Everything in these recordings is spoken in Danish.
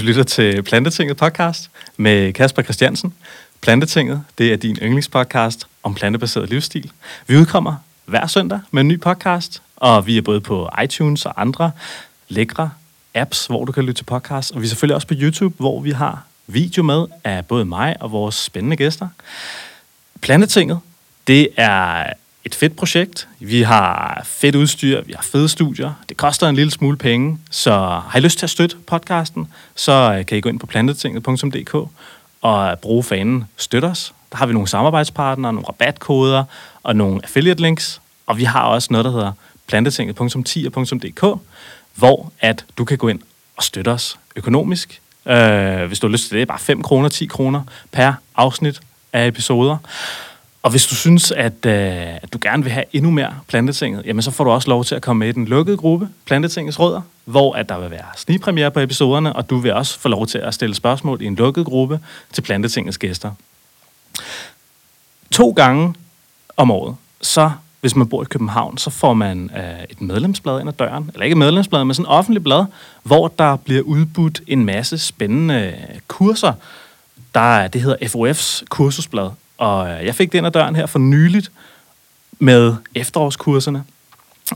Du lytter til Plantetinget podcast med Kasper Christiansen. Plantetinget, det er din yndlingspodcast om plantebaseret livsstil. Vi udkommer hver søndag med en ny podcast, og vi er både på iTunes og andre lækre apps, hvor du kan lytte til podcast. Og vi er selvfølgelig også på YouTube, hvor vi har video med af både mig og vores spændende gæster. Plantetinget, det er et fedt projekt. Vi har fedt udstyr, vi har fede studier. Det koster en lille smule penge, så har I lyst til at støtte podcasten, så øh, kan I gå ind på plantetinget.dk og bruge fanen Støt os. Der har vi nogle samarbejdspartnere, nogle rabatkoder og nogle affiliate links. Og vi har også noget, der hedder plantetinget.10.dk, hvor at du kan gå ind og støtte os økonomisk. Øh, hvis du har lyst til det, bare 5 kroner, 10 kroner per afsnit af episoder. Og hvis du synes, at, øh, at du gerne vil have endnu mere plantetinget, jamen så får du også lov til at komme med i den lukkede gruppe, Plantetingets Rødder, hvor at der vil være snigpremiere på episoderne, og du vil også få lov til at stille spørgsmål i en lukket gruppe til Plantetingets gæster. To gange om året, så hvis man bor i København, så får man øh, et medlemsblad ind ad døren. Eller ikke et medlemsblad, men sådan et offentligt blad, hvor der bliver udbudt en masse spændende kurser. Der, det hedder FOF's kursusblad, og øh, jeg fik det ind ad døren her for nyligt med efterårskurserne.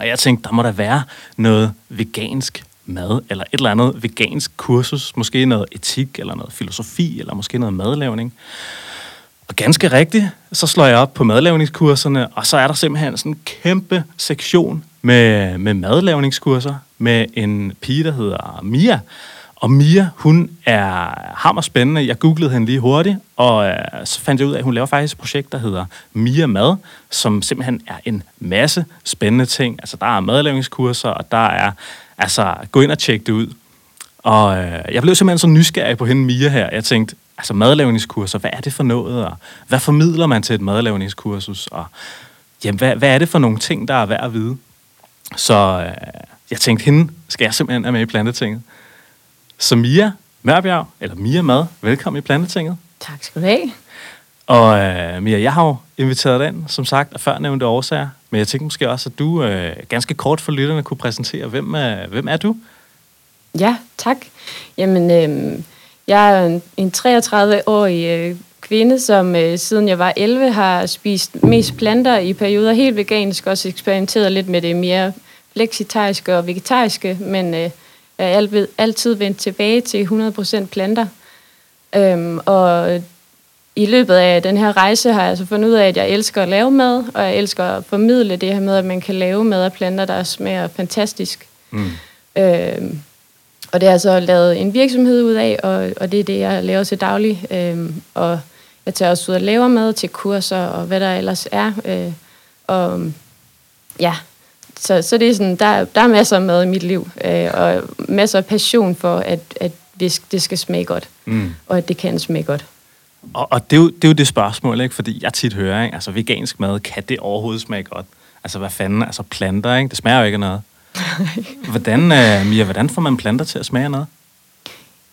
Og jeg tænkte, der må der være noget vegansk mad, eller et eller andet vegansk kursus. Måske noget etik, eller noget filosofi, eller måske noget madlavning. Og ganske rigtigt, så slår jeg op på madlavningskurserne, og så er der simpelthen sådan en kæmpe sektion med, med madlavningskurser med en pige, der hedder Mia, og Mia, hun er hammer spændende. Jeg googlede hende lige hurtigt, og øh, så fandt jeg ud af, at hun laver faktisk et projekt, der hedder Mia Mad, som simpelthen er en masse spændende ting. Altså, der er madlavningskurser, og der er, altså, gå ind og tjek det ud. Og øh, jeg blev simpelthen så nysgerrig på hende Mia her. Jeg tænkte, altså madlavningskurser, hvad er det for noget? Og hvad formidler man til et madlavningskursus? Og jamen, hvad, hvad er det for nogle ting, der er værd at vide? Så øh, jeg tænkte, hende skal jeg simpelthen have med i plantetinget. Så Mia Mørbjerg, eller Mia Mad, velkommen i Plantetinget. Tak skal du have. Og øh, Mia, jeg har jo inviteret dig ind, som sagt, af før nævnte årsager, men jeg tænker måske også, at du øh, ganske kort for lytterne kunne præsentere, hvem, øh, hvem er du? Ja, tak. Jamen, øh, jeg er en 33-årig øh, kvinde, som øh, siden jeg var 11 har spist mest planter i perioder helt vegansk, også eksperimenteret lidt med det mere fleksitariske og vegetariske, men øh, er altid, vendt tilbage til 100% planter. Øhm, og i løbet af den her rejse har jeg altså fundet ud af, at jeg elsker at lave mad, og jeg elsker at formidle det her med, at man kan lave mad af planter, der smager fantastisk. Mm. Øhm, og det har jeg så lavet en virksomhed ud af, og, og det er det, jeg laver til daglig. Øhm, og jeg tager også ud og laver mad til kurser, og hvad der ellers er. Øh, og ja, så, så det er sådan, der, der er masser af mad i mit liv, øh, og masser af passion for, at, at det, skal smage godt, mm. og at det kan smage godt. Og, og det, er jo, det er jo det spørgsmål, ikke? fordi jeg tit hører, ikke? altså vegansk mad, kan det overhovedet smage godt? Altså hvad fanden, altså planter, ikke? det smager jo ikke af noget. hvordan, uh, Mia, hvordan får man planter til at smage noget?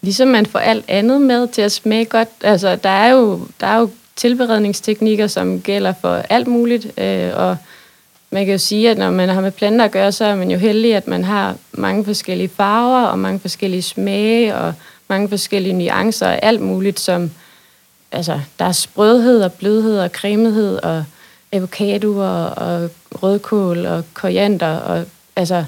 Ligesom man får alt andet med til at smage godt. Altså der er jo, der er jo tilberedningsteknikker, som gælder for alt muligt, øh, og man kan jo sige, at når man har med planter at gøre, så er man jo heldig, at man har mange forskellige farver og mange forskellige smage og mange forskellige nuancer og alt muligt, som altså, der er sprødhed og blødhed og cremethed og avocado og, og rødkål og koriander og altså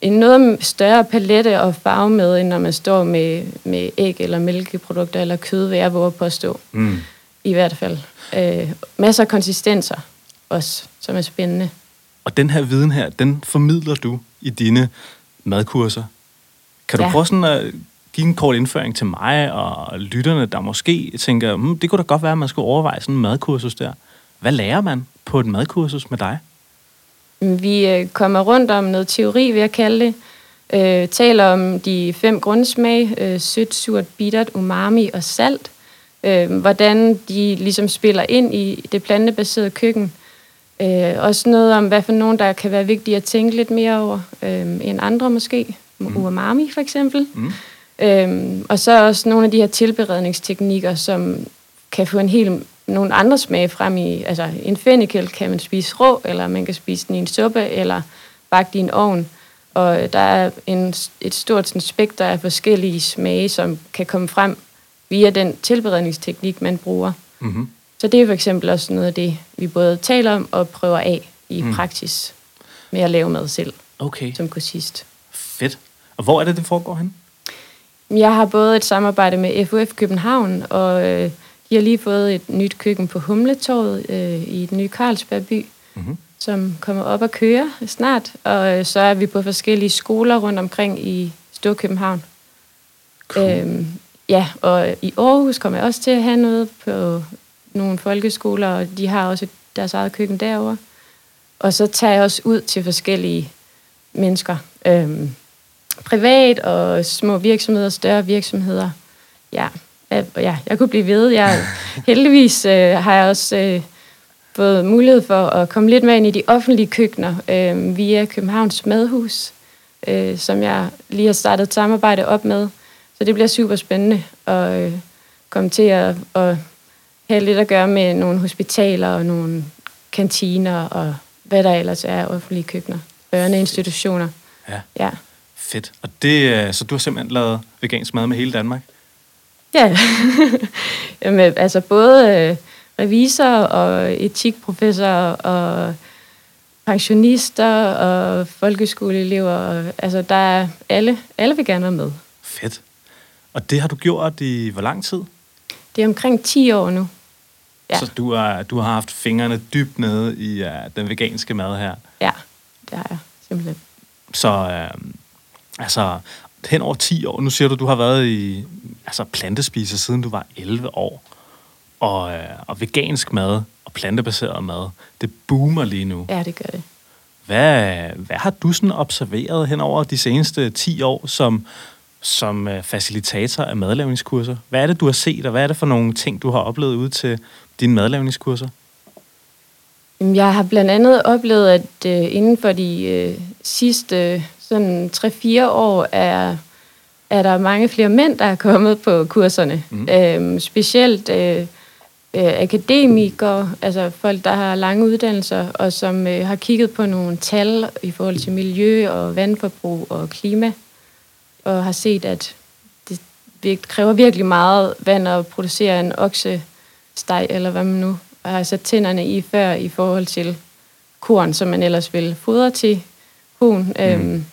en noget større palette og farve med, end når man står med, med æg eller mælkeprodukter eller kød, vil jeg våge på at stå. Mm. I hvert fald. Øh, masser af konsistenser også, som er spændende. Og den her viden her, den formidler du i dine madkurser. Kan du ja. prøve sådan at give en kort indføring til mig og lytterne, der måske tænker, hm, det kunne da godt være, at man skulle overveje sådan en madkursus der. Hvad lærer man på et madkursus med dig? Vi øh, kommer rundt om noget teori, vil jeg kalde det. Øh, taler om de fem grundsmag, øh, sødt, surt, bittert, umami og salt. Øh, hvordan de ligesom spiller ind i det plantebaserede køkken. Øh, også noget om, hvad for nogen, der kan være vigtige at tænke lidt mere over, øh, end andre måske. Mm. Umami for eksempel. Mm. Øh, og så også nogle af de her tilberedningsteknikker, som kan få en helt nogle andre smage frem i, altså en fennikel kan man spise rå, eller man kan spise den i en suppe, eller bagt i en ovn. Og der er en, et stort sådan, spekter af forskellige smage, som kan komme frem via den tilberedningsteknik, man bruger. Mm-hmm. Så det er for eksempel også noget af det, vi både taler om og prøver af i mm. praksis med at lave mad selv Okay, som kursist. fedt. Og hvor er det, det foregår hen? Jeg har både et samarbejde med FUF København, og øh, de har lige fået et nyt køkken på Humletorvet øh, i den nye Carlsberg by, Mhm. som kommer op at køre snart. Og øh, så er vi på forskellige skoler rundt omkring i Storkøbenhavn. Cool. Øhm, ja, og i Aarhus kommer jeg også til at have noget på nogle folkeskoler, og de har også deres eget køkken derovre. Og så tager jeg også ud til forskellige mennesker. Øhm, privat og små virksomheder, større virksomheder. Ja, ja, ja jeg kunne blive ved. Jeg, heldigvis øh, har jeg også øh, fået mulighed for at komme lidt med ind i de offentlige køkkener øh, via Københavns Madhus, øh, som jeg lige har startet et samarbejde op med. Så det bliver super spændende at øh, komme til at, at have lidt at gøre med nogle hospitaler og nogle kantiner og hvad der ellers er offentlige køkkener. Børneinstitutioner. Ja, Ja. fedt. Og det, øh, så du har simpelthen lavet vegansk mad med hele Danmark? Ja, Jamen, altså både øh, revisor og etikprofessor og pensionister og folkeskoleelever. Og, altså, der er alle, alle være med. Fedt. Og det har du gjort i hvor lang tid? Det er omkring 10 år nu. Ja. Så du har, du har haft fingrene dybt nede i uh, den veganske mad her. Ja, det har jeg simpelthen. Så uh, altså, hen over 10 år, nu siger du, du har været i altså, plantespiser siden du var 11 år. Og, uh, og vegansk mad og plantebaseret mad, det boomer lige nu. Ja, det gør det. Hvad, hvad har du sådan observeret hen over de seneste 10 år som, som øh, facilitator af madlavningskurser? Hvad er det, du har set, og hvad er det for nogle ting, du har oplevet ude til dine madlavningskurser? Jeg har blandt andet oplevet, at øh, inden for de øh, sidste sådan 3-4 år er, er der mange flere mænd, der er kommet på kurserne. Mm. Øhm, specielt øh, øh, akademikere, altså folk, der har lange uddannelser, og som øh, har kigget på nogle tal i forhold til miljø og vandforbrug og klima, og har set, at det kræver virkelig meget vand at producere en oksesteg, eller hvad man nu har sat tænderne i før i forhold til korn, som man ellers vil fodre til koen. Mm. Øhm,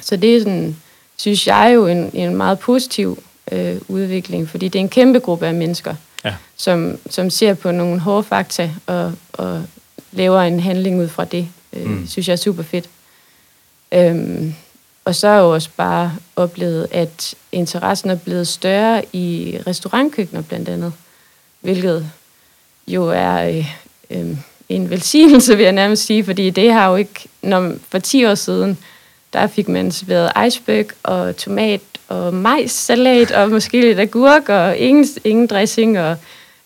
så det er sådan, synes jeg jo en, en meget positiv øh, udvikling, fordi det er en kæmpe gruppe af mennesker, Ja. som, som ser på nogle hårde fakta og, og laver en handling ud fra det. Øh, mm. synes jeg er super fedt. Øhm, og så har jeg jo også bare oplevet, at interessen er blevet større i restaurantkøkkener blandt andet, hvilket jo er øh, øh, en velsignelse, vil jeg nærmest sige, fordi det har jo ikke, når, for 10 år siden, der fik man serveret iceberg og tomat og majssalat og måske lidt agurk og ingen, ingen dressing. Og,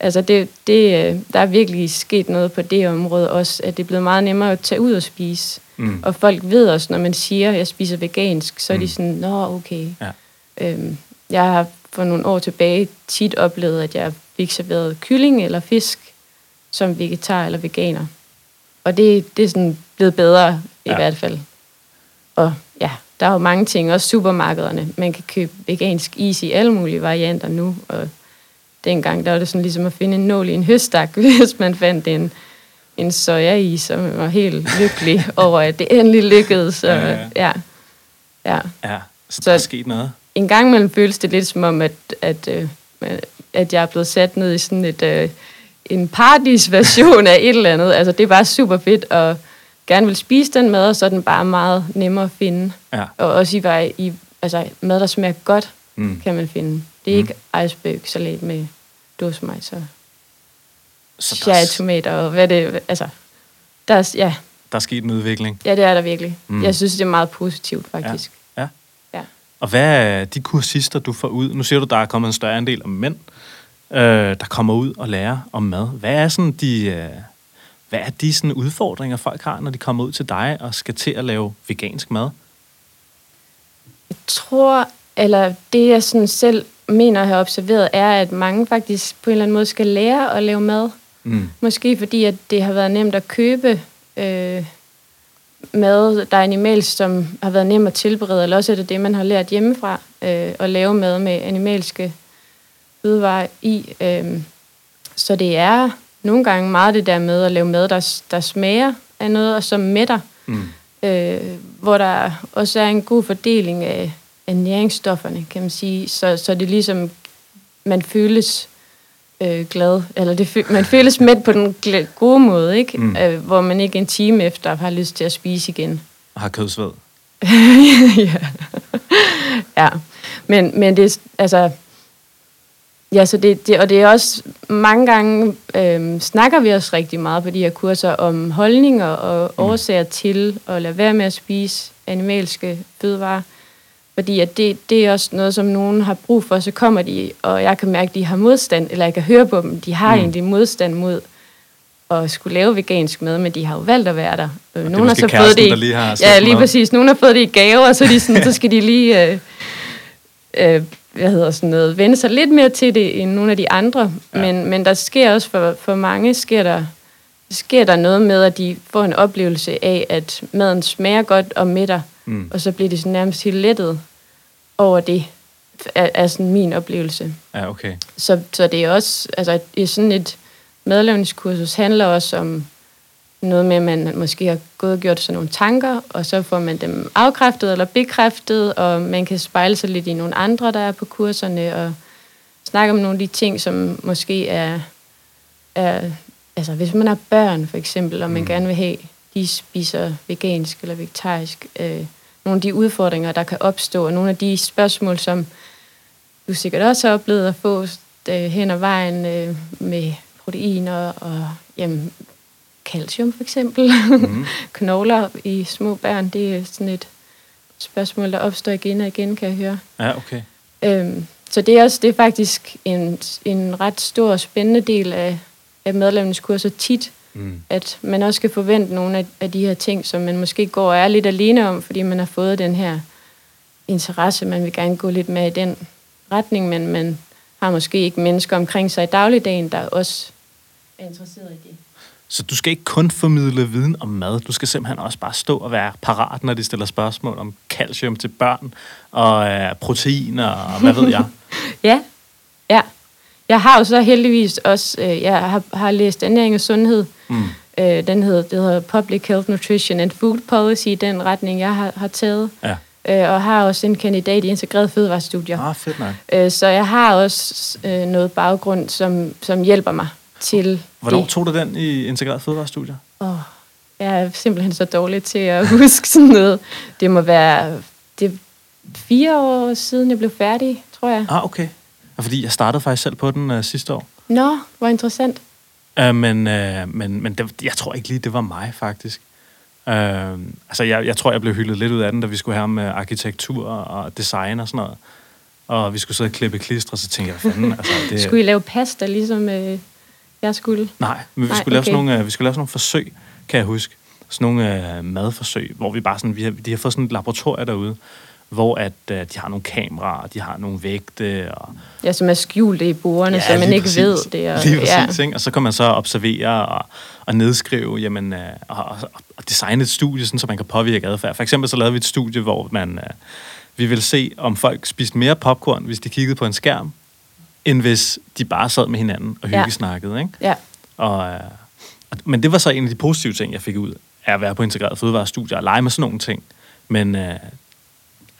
altså det, det, øh, der er virkelig sket noget på det område også, at det er blevet meget nemmere at tage ud og spise. Mm. Og folk ved også, når man siger, at jeg spiser vegansk, så er de Mm. sådan, nå okay. Ja. Øhm, jeg har for nogle år tilbage tit oplevet, at jeg fik serveret kylling eller fisk som vegetar eller veganer. Og det, det er sådan blevet bedre i Ja. hvert fald. Og ja, der er jo mange ting, også supermarkederne. Man kan købe vegansk is i alle mulige varianter nu, og dengang der var det sådan ligesom at finde en nål i en høstak, hvis man fandt en, en sojais, og var helt lykkelig over, at det endelig lykkedes. Så, Ja, ja, ja, så, der er sket noget. En gang imellem føles det lidt som om, at, at, øh, at jeg er blevet sat ned i sådan et, øh, en paradis-version af et eller andet. Altså, det er bare super fedt, og gerne vil spise den mad, og så er den bare meget nemmere at finde. Ja. Og også i, vej- i altså, mad, der smager godt, Mm. kan man finde. Det er ikke iceberg salat med dåsemajs og Så der, er, cherrytomater og hvad det... Altså, der er, ja, der er sket en udvikling. ja, det er der virkelig. Mm. Jeg synes, det er meget positivt, faktisk. Ja. Ja. Og hvad er de kursister, du får ud? Nu siger du, der er kommet en større andel af mænd, øh, der kommer ud og lærer om mad. Hvad er sådan de, øh, hvad er de sådan udfordringer, folk har, når de kommer ud til dig og skal til at lave vegansk mad? Jeg tror, eller det jeg sådan selv mener at have observeret, er, at mange faktisk på en eller anden måde skal lære at lave mad. Mm. Måske fordi, at det har været nemt at købe øh, mad, der er animalsk, som har været nem at tilberede, eller også er det det, man har lært hjemmefra, øh, at lave mad med animalske fødevarer i. Øh, så det er nogle gange meget det der med at lave mad, der, der smager af noget, og som mætter. Mm. Øh, hvor der også er en god fordeling af, af næringsstofferne, kan man sige. Så, så det ligesom, man føles øh, glad, eller det, man føles med på den gode måde, ikke? Mm. Øh, hvor man ikke en time efter har lyst til at spise igen. Og har kødsved. ja. ja. Men, men det, altså, Ja, så det, det, og det er også mange gange øh, snakker vi også rigtig meget på de her kurser om holdninger og mm. årsager til at lade være med at spise animalske fødevarer. Fordi at det, det er også noget, som nogen har brug for, så kommer de, og jeg kan mærke, at de har modstand, eller jeg kan høre på dem, de har mm. egentlig modstand mod at skulle lave vegansk mad, men de har jo valgt at være der. Og nogle har så fået det, lige har ja, lige præcis. Nogle har fået det i gave, og så, de sådan, så skal de lige øh, øh, hvad hedder sådan noget, vende sig lidt mere til det end nogle af de andre. Ja. Men, men der sker også for, for mange, sker der, sker der noget med, at de får en oplevelse af, at maden smager godt og mætter, mm. og så bliver de sådan nærmest helt lettet over det, er, er sådan min oplevelse. Ja, okay. Så, så det er også, altså i sådan et medlemskursus handler også om noget med, at man måske har gået og gjort sådan nogle tanker, og så får man dem afkræftet eller bekræftet, og man kan spejle sig lidt i nogle andre, der er på kurserne, og snakke om nogle af de ting, som måske er, er altså hvis man har børn for eksempel, og man mm. gerne vil have, de spiser vegansk eller vegetarisk, øh, nogle af de udfordringer, der kan opstå, og nogle af de spørgsmål, som du sikkert også har oplevet at få øh, hen ad vejen øh, med proteiner og jamen, calcium for eksempel. Mm. Knogler i små børn, det er sådan et spørgsmål, der opstår igen og igen, kan jeg høre. Ja, okay. Øhm, så det er, også, det er faktisk en, en ret stor og spændende del af, af medlemmernes kurser tit, mm. at man også skal forvente nogle af, af de her ting, som man måske går og er lidt alene om, fordi man har fået den her interesse, man vil gerne gå lidt med i den retning, men man har måske ikke mennesker omkring sig i dagligdagen, der også er interesseret i det. Så du skal ikke kun formidle viden om mad, du skal simpelthen også bare stå og være parat, når de stiller spørgsmål om calcium til børn, og øh, proteiner, og hvad ved jeg. ja. Jeg har jo så heldigvis også, øh, jeg har, har læst ernæring og sundhed. Mm. Øh, den hedder, det hedder Public Health Nutrition and Food Policy, den retning, jeg har, har taget. Ja. Øh, og har også en kandidat i integreret fødevarestudier. Ah, fedt nok. Øh, så jeg har også øh, noget baggrund, som, som hjælper mig til Hvornår det. tog du den i integreret fødevarestudier? Oh, jeg er simpelthen så dårlig til at huske sådan noget. Det må være det fire år siden, jeg blev færdig, tror jeg. Ah, okay. Fordi jeg startede faktisk selv på den uh, sidste år. Nå, hvor interessant. Uh, men uh, men, men det, jeg tror ikke lige, det var mig, faktisk. Uh, altså, jeg, jeg tror, jeg blev hyldet lidt ud af den, da vi skulle have med arkitektur og design og sådan noget. Og vi skulle sidde og klippe klister, så tænkte jeg, hvad fanden? Altså, det... Skulle I lave pasta, ligesom... Uh jeg skulle? Nej, men vi, Nej, skulle, okay. lave sådan nogle, øh, vi skulle lave sådan nogle forsøg, kan jeg huske. Sådan nogle uh, madforsøg, hvor vi bare sådan, vi har, de har fået sådan et laboratorium derude, hvor at uh, de har nogle kameraer, de har nogle vægte. Og, ja, som er skjult i bordene, ja, så man ikke præcis. ved det. Og, lige præcis, ja. ikke? Og så kan man så observere og, og nedskrive, jamen, uh, og, og, og designe et studie, sådan, så man kan påvirke adfærd. For eksempel så lavede vi et studie, hvor man, uh, vi ville se, om folk spiste mere popcorn, hvis de kiggede på en skærm, end hvis de bare sad med hinanden og hyggesnakkede. Ja. Ikke? Ja. Og, øh, men det var så en af de positive ting, jeg fik ud af at være på integreret fødevarestudier og lege med sådan nogle ting. Men øh,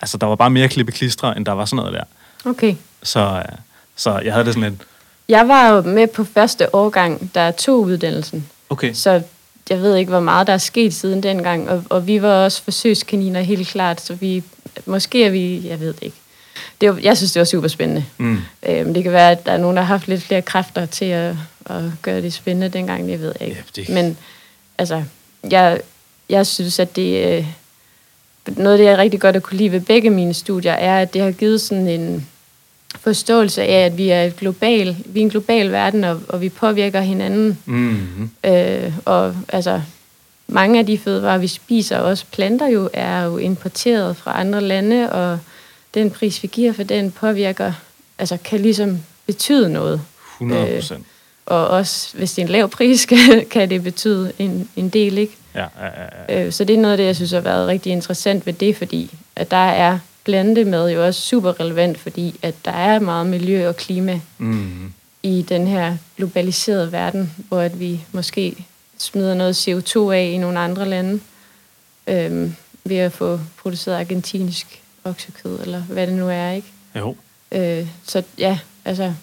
altså, der var bare mere klippe klistre, end der var sådan noget der. Okay. Så, øh, så jeg havde det sådan lidt... Jeg var jo med på første årgang, der tog uddannelsen. Okay. Så jeg ved ikke, hvor meget der er sket siden dengang, og, og vi var også forsøgskaniner helt klart, så vi, måske er vi, jeg ved det ikke, det var, jeg synes, det var super spændende. Mm. Øhm, det kan være, at der er nogen, der har haft lidt flere kræfter til at, at gøre det spændende dengang, det ved jeg ikke. Ja, det... Men altså, jeg, jeg synes, at det... Noget af det, jeg rigtig godt at kunne lide ved begge mine studier, er, at det har givet sådan en forståelse af, at vi er, et global, vi er en global verden, og, og vi påvirker hinanden. Mm-hmm. Øh, og altså, mange af de fødevarer, vi spiser, også planter jo, er jo importeret fra andre lande, og den pris, vi giver for den, påvirker, altså kan ligesom betyde noget. 100 procent. Øh, og også hvis det er en lav pris, kan, kan det betyde en, en del, ikke? Ja, ja, ja, Øh, så det er noget af det, jeg synes har været rigtig interessant ved det, fordi at der er plantemad jo også super relevant, fordi at der er meget miljø og klima Mm. i den her globaliserede verden, hvor at vi måske smider noget CO2 af i nogle andre lande, øhm, ved at få produceret argentinsk oksekød, eller hvad det nu er, ikke? Jo, Øh, så ja, altså,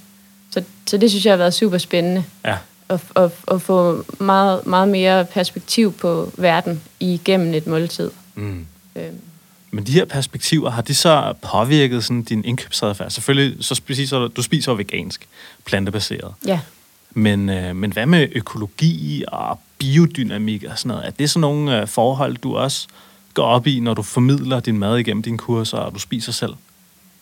så, så det synes jeg har været super spændende, ja. At, at, at få meget, meget mere perspektiv på verden igennem et måltid. Mm. Øhm, Men de her perspektiver, har de så påvirket sådan din indkøbsadfærd? Selvfølgelig, så spiser du, spiser vegansk, plantebaseret. ja. Men, øh, men hvad med økologi og biodynamik og sådan noget? Er det sådan nogle øh, forhold, du også går op i, når du formidler din mad igennem dine kurser, og du spiser selv?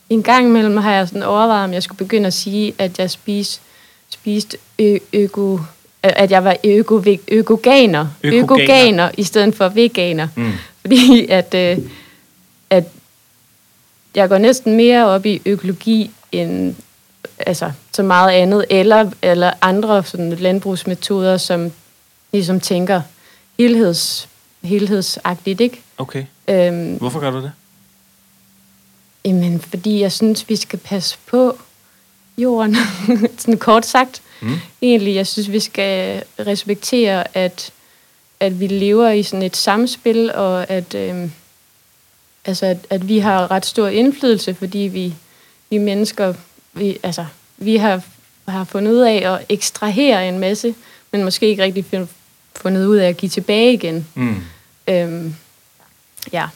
En gang imellem har jeg sådan overvejet, om jeg skulle begynde at sige, at jeg spiste, spiste ø- øko, at jeg var øko, økoganer, Økoganer. økoganer i stedet for veganer. Mm. Fordi at, øh, at jeg går næsten mere op i økologi end altså, så meget andet, eller, eller andre sådan, landbrugsmetoder, som ligesom tænker helheds, helhedsagtigt, ikke? Okay. Øhm, Hvorfor gør du det? Jamen, fordi jeg synes, vi skal passe på jorden, sådan kort sagt. Mm. Egentlig, jeg synes, vi skal respektere, at, at vi lever i sådan et samspil, og at, øhm, altså, at, at vi har ret stor indflydelse, fordi vi, vi mennesker, vi, altså, vi har, har fundet ud af at ekstrahere en masse, men måske ikke rigtig fundet ud af at give tilbage igen. Mm. Øhm, ja.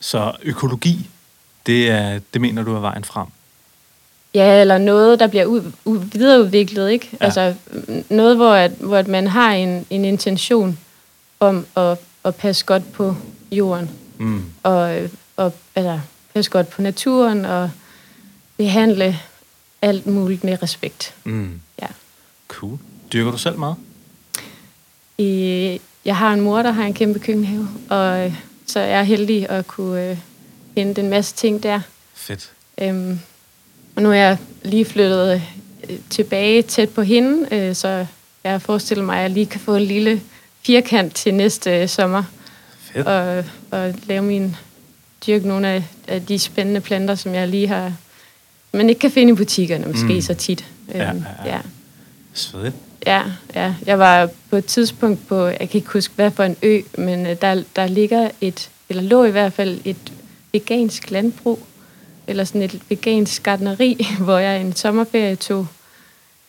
Så økologi, det, er, det mener du er vejen frem? Ja, eller noget, der bliver ud, ud, videreudviklet, ikke? Ja. Altså noget, hvor, at, hvor at man har en, en intention om at, at passe godt på jorden, Mm. og, og altså, passe godt på naturen, og behandle alt muligt med respekt. Mm. Ja. Cool. Dyrker du selv meget? I, jeg har en mor, der har en kæmpe køkkenhave, og øh, så er jeg heldig at kunne øh, hente en masse ting der. Fedt. Øhm, og nu er jeg lige flyttet øh, tilbage tæt på hende, øh, så jeg forestiller mig, at jeg lige kan få en lille firkant til næste øh, sommer. Fedt. Og, og lave min dyrke nogle af, af de spændende planter, som jeg lige har... Man ikke kan finde i butikkerne, måske Mm. så tit. Ja, Øhm, ja, ja. ja. Svedigt. Ja, ja. Jeg var på et tidspunkt på, jeg kan ikke huske, hvad for en ø, men der, der ligger et, eller lå i hvert fald et vegansk landbrug, eller sådan et vegansk gardneri, hvor jeg en sommerferie tog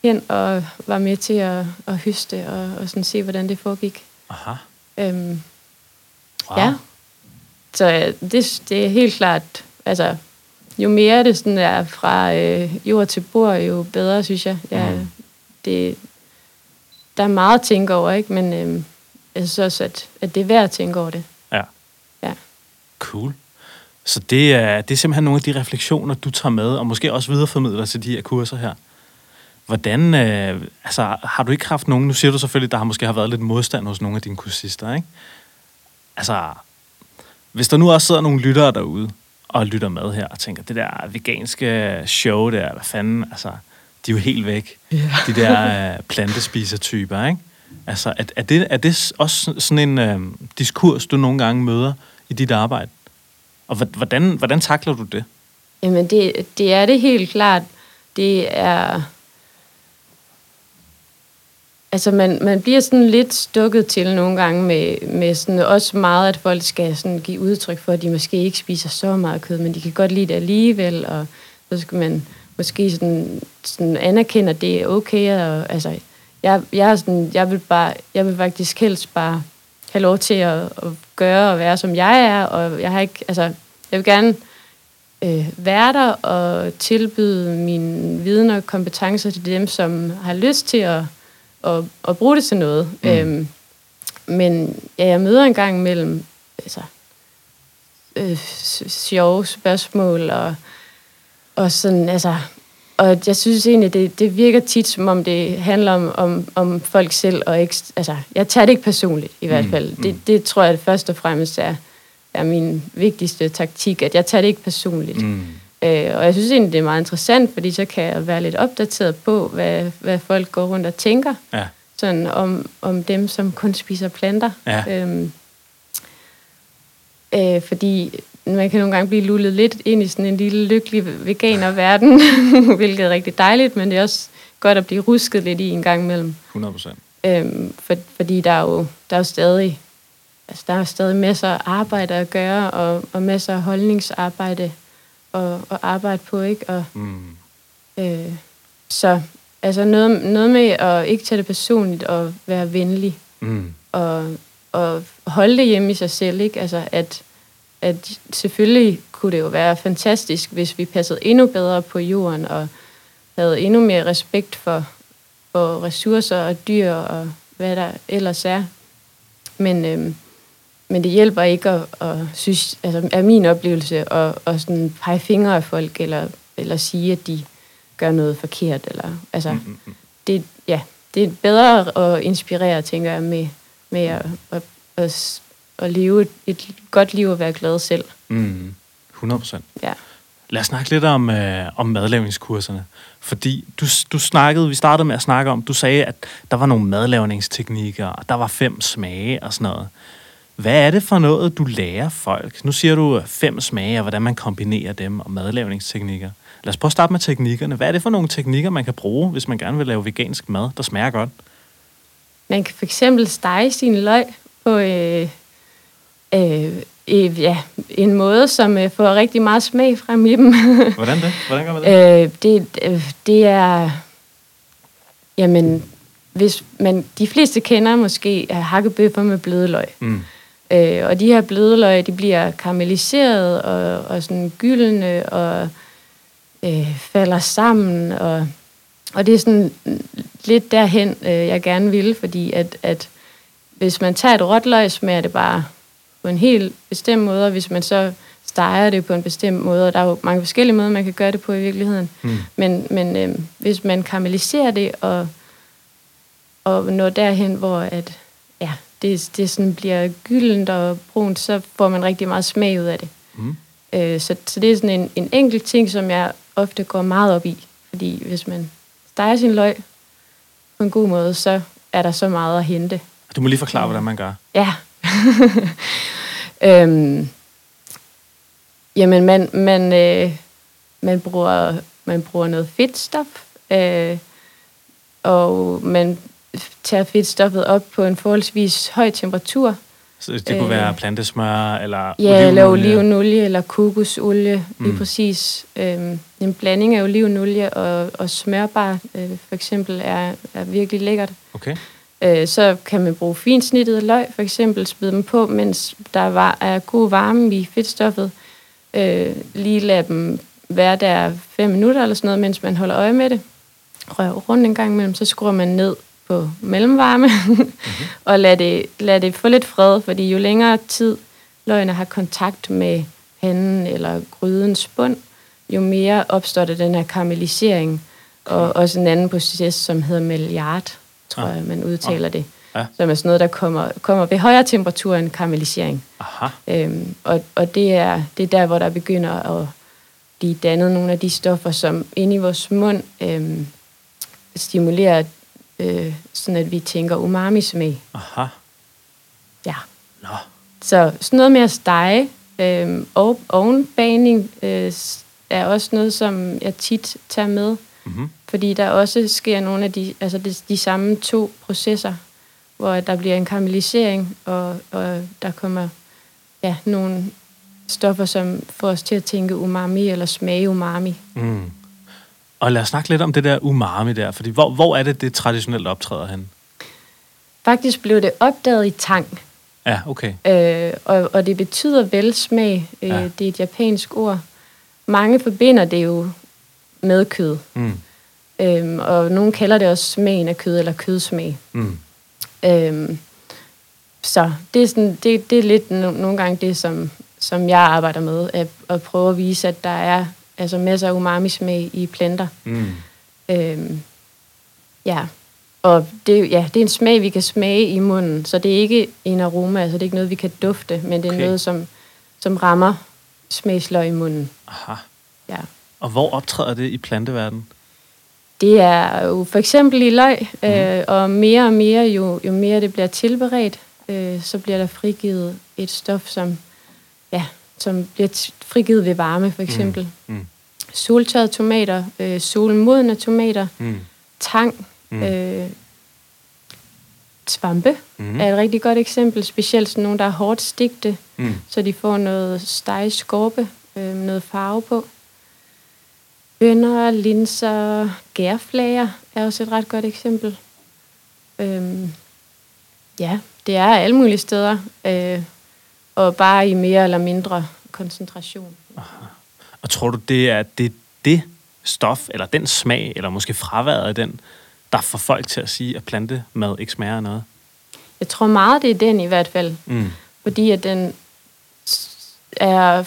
hen og var med til at, at høste og, og sådan se, hvordan det foregik. Aha. Øhm, Wow. Ja. Så øh, det, det er helt klart, altså, jo mere det sådan er fra øh, jord til bord, jo bedre, synes jeg. Ja, Mm. det, der er meget at tænke over, ikke? Men øh, jeg synes også, at, at det er værd at tænke over det. Ja. Ja. Cool. Så det er, det er simpelthen nogle af de refleksioner, du tager med, og måske også videreformidler til de her kurser her. Hvordan, øh, altså, har du ikke haft nogen, nu siger du selvfølgelig, der har måske har været lidt modstand hos nogle af dine kursister, ikke? Altså, hvis der nu også sidder nogle lyttere derude, og lytter med her, og tænker, det der veganske show der, hvad fanden, altså, de er jo helt væk. Ja. De der øh, plantespiser-typer, ikke? Altså, er, er, det, er det også sådan en øh, diskurs, du nogle gange møder i dit arbejde? Og hvordan, hvordan takler du det? Jamen, det, det er det helt klart. Det er... Altså, man, man bliver sådan lidt stukket til nogle gange med, med sådan også meget, at folk skal sådan give udtryk for, at de måske ikke spiser så meget kød, men de kan godt lide det alligevel, og så skal man måske sådan, sådan anerkende, at det er okay. Og, altså, jeg, jeg, er sådan, jeg, vil bare, jeg vil faktisk helst bare have lov til at, at gøre og være, som jeg er, og jeg har ikke, altså, jeg vil gerne øh, være der og tilbyde min viden og kompetencer til dem, som har lyst til at, at, at bruge det til noget. Mm. Øhm, men ja, jeg møder en gang imellem altså, øh, sjove spørgsmål og, og sådan, altså, og jeg synes egentlig, det, det virker tit, som om det handler om, om, om folk selv, og ikke, altså, jeg tager det ikke personligt, i hvert Mm, fald. mm. Det, det tror jeg det først og fremmest er, er min vigtigste taktik, at jeg tager det ikke personligt. Mm. Øh, og jeg synes egentlig, det er meget interessant, fordi så kan jeg være lidt opdateret på, hvad, hvad folk går rundt og tænker. Ja. sådan om, om dem, som kun spiser planter. Ja. Øhm, øh, fordi man kan nogle gange blive lullet lidt ind i sådan en lille lykkelig veganer-verden, hvilket er rigtig dejligt, men det er også godt at blive rusket lidt i en gang imellem. 100 procent. Øhm, for, fordi der er jo, der er jo stadig, altså der er jo stadig masser af arbejde at gøre, og, og masser af holdningsarbejde og, og arbejde på, ikke? Og, Mm. øh, så altså noget, noget med at ikke tage det personligt og være venlig Mm. og, og holde det hjemme i sig selv, ikke? Altså at, at selvfølgelig kunne det jo være fantastisk, hvis vi passede endnu bedre på jorden og havde endnu mere respekt for, for ressourcer og dyr og hvad der ellers er. Men, øhm, men det hjælper ikke at, at synes, altså er min oplevelse, at, at sådan pege fingre af folk, eller, eller sige, at de gør noget forkert. Eller, altså, det, ja, det er bedre at inspirere, tænker jeg, med, med at, at, at, at leve et, et godt liv og være glad selv. Mm. 100 procent. Ja. Lad os snakke lidt om, øh, om madlavningskurserne. Fordi du, du snakkede, vi startede med at snakke om, du sagde, at der var nogle madlavningsteknikker, og der var fem smage og sådan noget. Hvad er det for noget, du lærer folk? Nu siger du øh, fem smage, og hvordan man kombinerer dem, og madlavningsteknikker. Lad os prøve at starte med teknikkerne. Hvad er det for nogle teknikker, man kan bruge, hvis man gerne vil lave vegansk mad, der smager godt? Man kan for eksempel stege sin løg på øh, øh, øh, ja, en måde, som øh, får rigtig meget smag frem i dem. Hvordan det? Hvordan gør man det? øh, det, øh, det er... Jamen, hvis man, de fleste kender måske hakkebøffer med blødløg. Mm. Øh, og de her blødløg, de bliver karamelliseret og, og sådan gyldne og øh, falder sammen. Og, og det er sådan lidt derhen, øh, jeg gerne vil, fordi at, at hvis man tager et råt løg, smager det bare på en helt bestemt måde, og hvis man så steger det på en bestemt måde, og der er jo mange forskellige måder, man kan gøre det på i virkeligheden. Mm. Men, men øh, hvis man karamelliserer det og, og når derhen, hvor at, ja, det, det sådan bliver gyldent og brunt, så får man rigtig meget smag ud af det. Mm. Øh, så, så det er sådan en, en enkelt ting, som jeg ofte går meget op i. Fordi hvis man steger sin løg på en god måde, så er der så meget at hente. Du må lige forklare, hvordan man gør. Ja. øhm, jamen, man, man, øh, man, bruger, man bruger noget fedtstof, øh, og man tager fedtstoffet op på en forholdsvis høj temperatur. Så det kunne Øh. være plantesmør, eller Ja, eller olivenolie. olivenolie, eller kokosolie, lige Mm. præcis. Øhm, en blanding af olivenolie og, og smørbar, øh, for eksempel, er, er virkelig lækkert. Okay. Øh, så kan man bruge finsnittet løg, for eksempel, smide dem på, mens der var, er god varme i fedtstoffet. Øh, lige lade dem være der fem minutter eller sådan noget, mens man holder øje med det. Rør rundt en gang imellem, så skruer man ned på mellemvarme, mm-hmm. og lad det, lad det få lidt fred, fordi jo længere tid løgene har kontakt med panden eller grydens bund, jo mere opstår der den her karamellisering, og også en anden proces, som hedder milliard, tror Ah. jeg, man udtaler det. Ja. Som er sådan noget, der kommer, kommer ved højere temperatur end karamellisering. Aha. Øhm, og og det, er, det er der, hvor der begynder at blive dannet nogle af de stoffer, som inde i vores mund øhm, stimulerer, øh, sådan at vi tænker umami-smag. Aha. Ja. Nå. Så sådan noget med at stege øhm, og ovenbaning øh, er også noget, som jeg tit tager med, Mm-hmm. Fordi der også sker nogle af de, altså de, de samme to processer, hvor der bliver en karamellisering, og, og der kommer ja, nogle stoffer, som får os til at tænke umami eller smage umami. Mm. Og lad os snakke lidt om det der umami der, fordi hvor, hvor er det, det traditionelt optræder hen? Faktisk blev det opdaget i tang, Ja, okay. øh, og, og det betyder velsmag. Øh, Ja. Det er et japansk ord. Mange forbinder det jo med kød, Mm. Øhm, og nogen kalder det også smagen af kød eller kødsmag. Mm. Øhm, så det er, sådan, det, det er lidt no, nogle gange det, som, som jeg arbejder med, at, at prøve at vise, at der er altså masser af umami-smag i planter. Mm. Øhm, ja, og det, ja, det er en smag, vi kan smage i munden, så det er ikke en aroma, altså det er ikke noget, vi kan dufte, men det er Okay. noget, som, som rammer smagsløg i munden. Aha. Ja. Og hvor optræder det i planteverdenen? Det er jo for eksempel i løg, øh, og mere og mere, jo, jo mere det bliver tilberedt, øh, så bliver der frigivet et stof, som, ja, som bliver frigivet ved varme, for eksempel. Mm. Soltørrede tomater, øh, solmodne tomater, Mm. tang, Mm. øh, svampe Mm. er et rigtig godt eksempel, specielt sådan nogle, der er hårdt stigte, Mm. så de får noget steg skorpe, øh, noget farve på. Bønner, linser, gærflager er også et ret godt eksempel. Øhm, ja, det er alle mulige steder, øh, og bare i mere eller mindre koncentration. Og tror du, det er det, det stof, eller den smag, eller måske fraværet af den, der får folk til at sige, at plantemad ikke smager af noget? Jeg tror meget, det er den i hvert fald, Mm. fordi at den er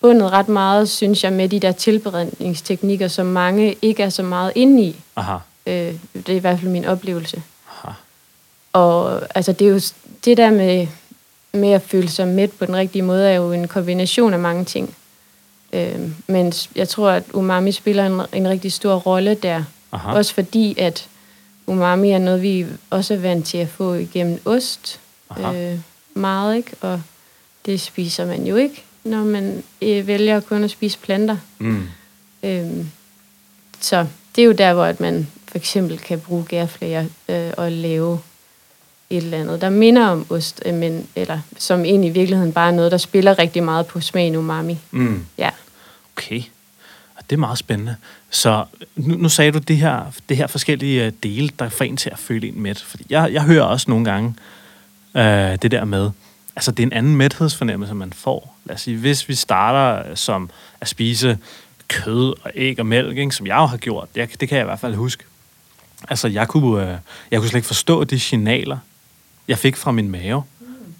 forbundet ret meget, synes jeg, med de der tilberedningsteknikker, som mange ikke er så meget inde i. Aha. Øh, det er i hvert fald min oplevelse. Aha. Og altså, det er jo det der med, med at føle sig mæt på den rigtige måde, er jo en kombination af mange ting. Øh, men jeg tror, at umami spiller en, en rigtig stor rolle der. Aha. Også fordi, at umami er noget, vi også er vant til at få igennem ost. Aha. Øh, meget, ikke? Og det spiser man jo ikke, når man øh, vælger kun at spise planter. Mm. Øhm, så det er jo der, hvor at man for eksempel kan bruge gærflager øh, og lave et eller andet, der minder om ost, øh, men, eller som egentlig i virkeligheden bare er noget, der spiller rigtig meget på smagen umami. Mm. Ja. Okay. Og det er meget spændende. Så nu, nu sagde du det her, det her forskellige øh, dele, der får en til at føle en mæt. Fordi jeg, jeg hører også nogle gange øh, det der med, altså det er en anden mæthedsfornemmelse, man får. Lad os sige, hvis vi starter øh, som at spise kød og æg og mælk, ikke, som jeg jo har gjort, jeg, det kan jeg i hvert fald huske. Altså jeg kunne, øh, jeg kunne slet ikke forstå de signaler, jeg fik fra min mave,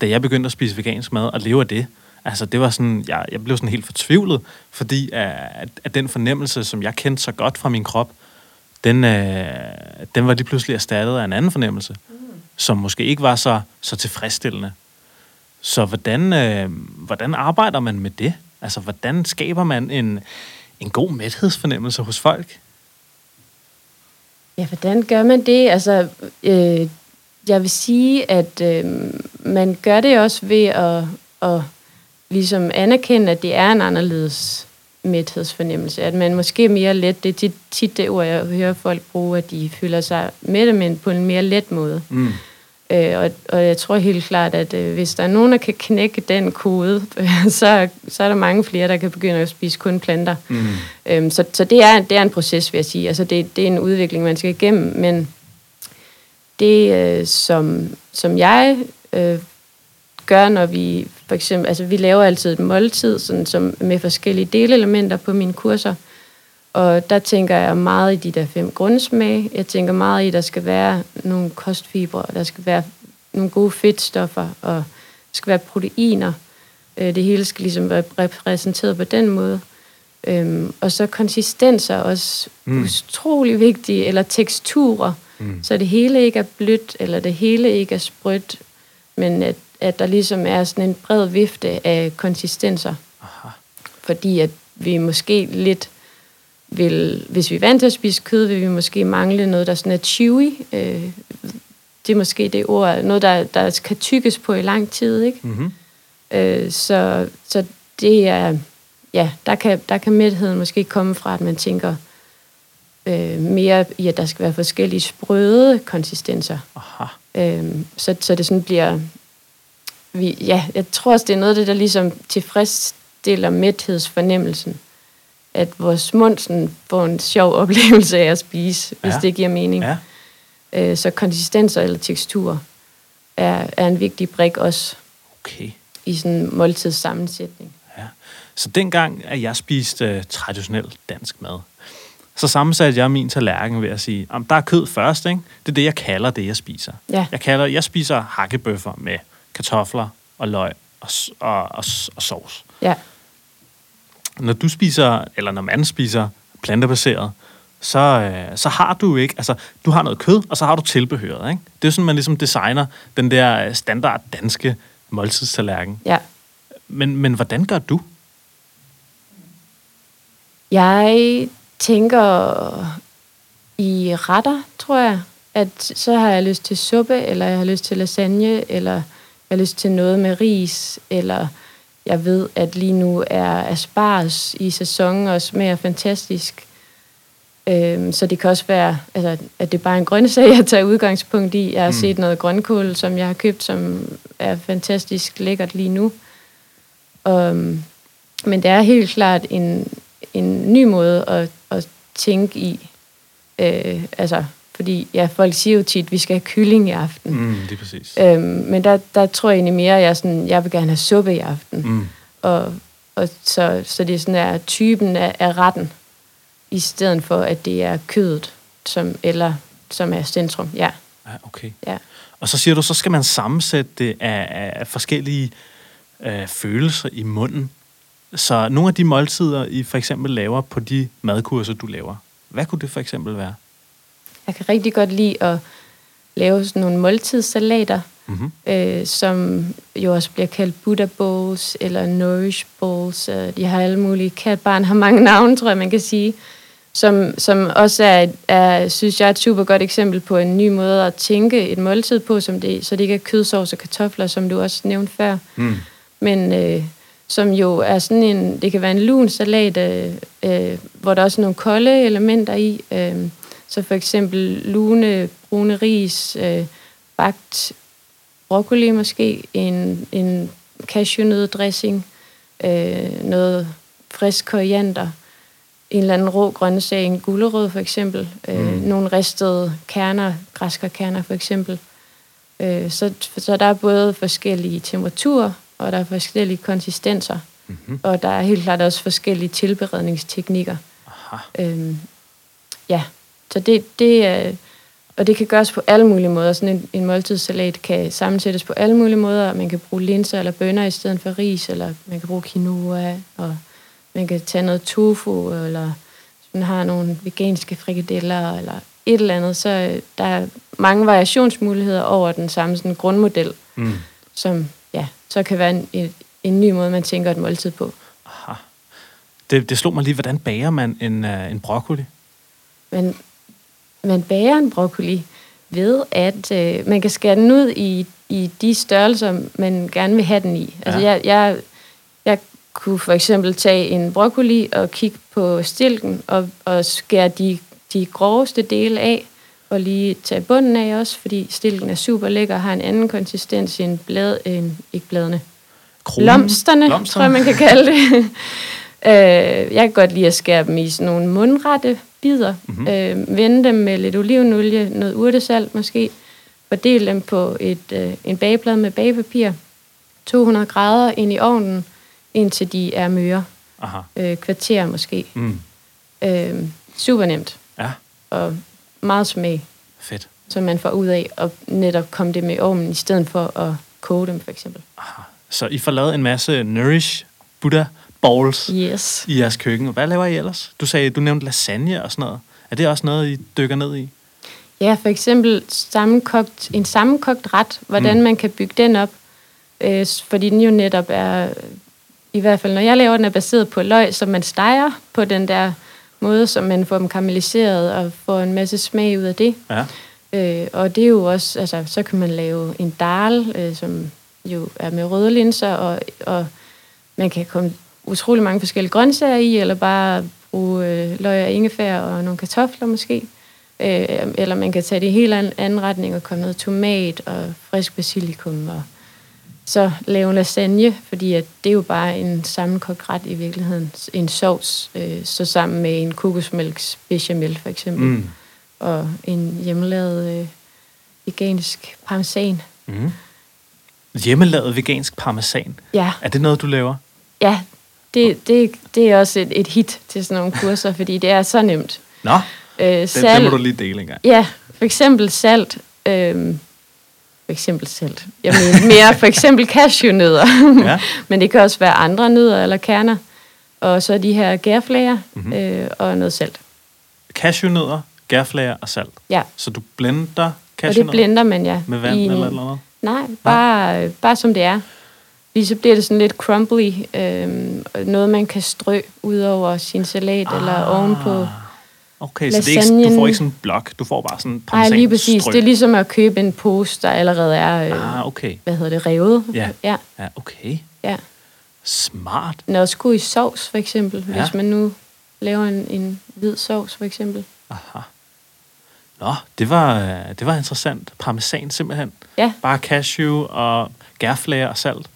da jeg begyndte at spise vegansk mad og leve af det. Altså, det var sådan, jeg, jeg blev sådan helt fortvivlet, fordi øh, at, at den fornemmelse, som jeg kendte så godt fra min krop, den, øh, den var lige pludselig erstattet af en anden fornemmelse, mm. som måske ikke var så, så tilfredsstillende. Så hvordan, øh, hvordan arbejder man med det? Altså, hvordan skaber man en, en god mæthedsfornemmelse hos folk? Ja, hvordan gør man det? Altså, øh, jeg vil sige, at øh, man gør det også ved at, at ligesom anerkende, at det er en anderledes mæthedsfornemmelse. At man måske mere let, det er tit, tit det ord, jeg hører folk bruge, at de føler sig mætte, men på en mere let måde. Mm. Øh, og, og jeg tror helt klart, at øh, hvis der er nogen, der kan knække den kode, så, så er der mange flere, der kan begynde at spise kun planter. Mm. Øhm, så så det, er, det er en proces, vil jeg sige. Altså det, det er en udvikling, man skal igennem, men det, øh, som, som jeg øh, gør, når vi for eksempel, altså vi laver altid et måltid, sådan som med forskellige delelementer på mine kurser, og der tænker jeg meget i de der fem grundsmage. Jeg tænker meget i, at der skal være nogle kostfibre, og der skal være nogle gode fedtstoffer, og der skal være proteiner. Øh, Det hele skal ligesom være repræsenteret på den måde. Øhm, og så konsistenser er også mm. utrolig vigtige, eller teksturer, Mm. så det hele ikke er blødt, eller det hele ikke er sprødt, men at, at der ligesom er sådan en bred vifte af konsistenser. Aha. Fordi at vi måske lidt vil, hvis vi er vant til at spise kød, vil vi måske mangle noget, der sådan er chewy. Øh, det er måske det ord, noget, der, der kan tykkes på i lang tid, ikke? Mm-hmm. Øh, så, så det er, ja, der kan, der kan mætheden måske komme fra, at man tænker øh, mere i, at der skal være forskellige sprøde konsistenser. Aha. Øh, så, så det sådan bliver, vi, ja, jeg tror også, det er noget af det, der ligesom tilfredsstiller mæthedsfornemmelsen. At vores mund sådan får en sjov oplevelse af at spise, hvis Ja. det giver mening. Ja. Øh, så konsistenser eller teksturer er, er en vigtig brik også Okay. i sådan en måltidssammensætning. Ja. Så dengang, at jeg spiste øh, traditionel dansk mad, så sammensatte jeg min tallerken ved at sige, om der er kød først, ikke? Det er det, jeg kalder det, jeg spiser. Ja. Jeg, kalder, jeg spiser hakkebøffer med kartofler og løg og, og, og, og sovs. Ja, Når du spiser, eller når man spiser plantebaseret, så, øh, så har du ikke, altså du har noget kød, og så har du tilbehøret, ikke? Det er sådan, man ligesom designer den der øh, standard danske måltidstallerken. ja. Men, men hvordan gør du? Jeg tænker I retter, tror jeg, at så har jeg lyst til suppe, eller jeg har lyst til lasagne, eller jeg har lyst til noget med ris, eller jeg ved, at lige nu er asparges i sæsonen og smager fantastisk. Øhm, så det kan også være, altså, at det er bare en grøntsag, jeg tager udgangspunkt i. Jeg har mm. set noget grønkål, som jeg har købt, som er fantastisk lækkert lige nu. Um, men det er helt klart en, en ny måde at, at tænke i. Øh, altså, fordi ja, folk siger jo tit, at vi skal have kylling i aften. Mm, det er præcis. Øhm, men der, der tror jeg egentlig mere, at jeg, sådan, jeg vil gerne have suppe i aften. Mm. Og, og så, så det er sådan der typen af, af retten, i stedet for, at det er kødet, som, eller som er centrum. Ja. Ja, okay. ja. Og så siger du, så skal man sammensætte det af, af forskellige øh, følelser i munden. Så nogle af de måltider, I for eksempel laver på de madkurser, du laver, hvad kunne det for eksempel være? Jeg kan rigtig godt lide at lave sådan nogle måltidssalater, Mm-hmm. øh, som jo også bliver kaldt Buddha Bowls eller Nourish Bowls. Øh, de har alle mulige. Kat barn har mange navne, tror jeg, man kan sige. Som, som også er, er, synes jeg, er et super godt eksempel på en ny måde at tænke et måltid på, som det, så det ikke er kødsovs og kartofler, som du også nævnte før. Mm. Men øh, som jo er sådan en, det kan være en lun salat, øh, øh, hvor der også er nogle kolde elementer i. Øh, så for eksempel lune, brune ris, øh, bagt broccoli måske, en, en cashewnøddressing, øh, noget frisk koriander, en eller anden rå grøntsag, en gulerod for eksempel, øh, Mm. nogle ristede kerner, græskarkerner for eksempel. Øh, så, så der er både forskellige temperaturer, og der er forskellige konsistenser, Mm-hmm. og der er helt klart også forskellige tilberedningsteknikker. Aha. Øhm, ja, så det, det er, og det kan gøres på alle mulige måder. Sådan en, en måltidssalat kan sammensættes på alle mulige måder. Man kan bruge linser eller bønner i stedet for ris, eller man kan bruge quinoa, og man kan tage noget tofu, eller hvis man har nogle veganske frikadeller, eller et eller andet. Så øh, der er mange variationsmuligheder over den samme sådan grundmodel, Mm. som ja, så kan være en, en, en ny måde, man tænker et måltid på. Aha. Det, det slog mig lige, hvordan bager man en, uh, en broccoli? Man, man bager en broccoli ved, at øh, man kan skære den ud i, i de størrelser, man gerne vil have den i. Altså, Ja. jeg, jeg, jeg kunne for eksempel tage en broccoli og kigge på stilken og, og skære de, de groveste dele af, og lige tage bunden af også, fordi stilken er super lækker og har en anden konsistens end, blad, end ikke bladene. Kronen? Blomsterne, Blomsterne. Tror jeg, man kan kalde det. øh, jeg kan godt lide at skære dem i sådan nogle mundrette bidder. Mhm. Mm-hmm. Øh, vende dem med lidt olivenolie, noget urtesalt måske. Fordele dem på et, øh, en bageplade med bagepapir. 200 grader ind i ovnen, indtil de er møre. Aha. Øh, kvarter måske. Mm. Øh, super nemt Ja, og meget smag, fedt. som man får ud af at netop komme det med i ovnen, i stedet for at koge dem for eksempel. Aha. Så I får lavet en masse Nourish Buddha Bowls Yes. i jeres køkken. Hvad laver I ellers? Du sagde, du nævnte lasagne og sådan noget. Er det også noget, I dykker ned i? Ja, for eksempel sammenkogt, en sammenkogt ret, hvordan Mm. man kan bygge den op. Øh, fordi den jo netop er, i hvert fald når jeg laver den, er baseret på løg, som man steger på den der måde, som man får dem karamelliseret og får en masse smag ud af det. Ja. Øh, og det er jo også, altså, så kan man lave en dal, øh, som jo er med røde linser, og, og man kan komme utrolig mange forskellige grøntsager i, eller bare bruge øh, løg og ingefær og nogle kartofler måske. Øh, eller man kan tage det i helt anden, retning og komme noget tomat og frisk basilikum og så lave en lasagne, fordi at det er jo bare en sammenkogt ret i virkeligheden. En sovs, øh, så sammen med en kokosmælks bechamel for eksempel Mm. og en hjemmelavet øh, vegansk parmesan. Mm. Hjemmelavet vegansk parmesan. Ja, Er det noget, du laver? ja det, det, det er også et, et hit til sådan nogle kurser, fordi det er så nemt. Nå, Øh, det, salt, det må du lige dele en gang. Ja, for eksempel salt. Øh, for eksempel salt. Jeg mener mere for eksempel cashewnødder. Ja. Men det kan også være andre nødder eller kerner. Og så de her gærflager Mhm. mm-hmm. øh, og noget salt. Cashewnødder, gærflager og salt. Ja, Så du blender og det cashewnødder blender man, ja. med vand i eller andet? Nej, bare, øh, bare som det er. Fordi så bliver det sådan lidt crumbly. Øh, noget, man kan strø ud over sin salat ah. eller ovenpå. Okay, så det er ikke, du får ikke sådan en blok, du får bare sådan en Nej, lige præcis. Det er ligesom at købe en pose, der allerede er, øh, Ah, okay. hvad hedder det, revet. Ja. ja. Ja, okay. ja. Smart. Er også god i sovs, for eksempel. Ja. Ja. Hvis man nu laver en, en hvid sovs, for eksempel. Aha. Nå, det var, øh, det var interessant. Parmesan simpelthen. Ja, Bare cashew og gærflager og salt.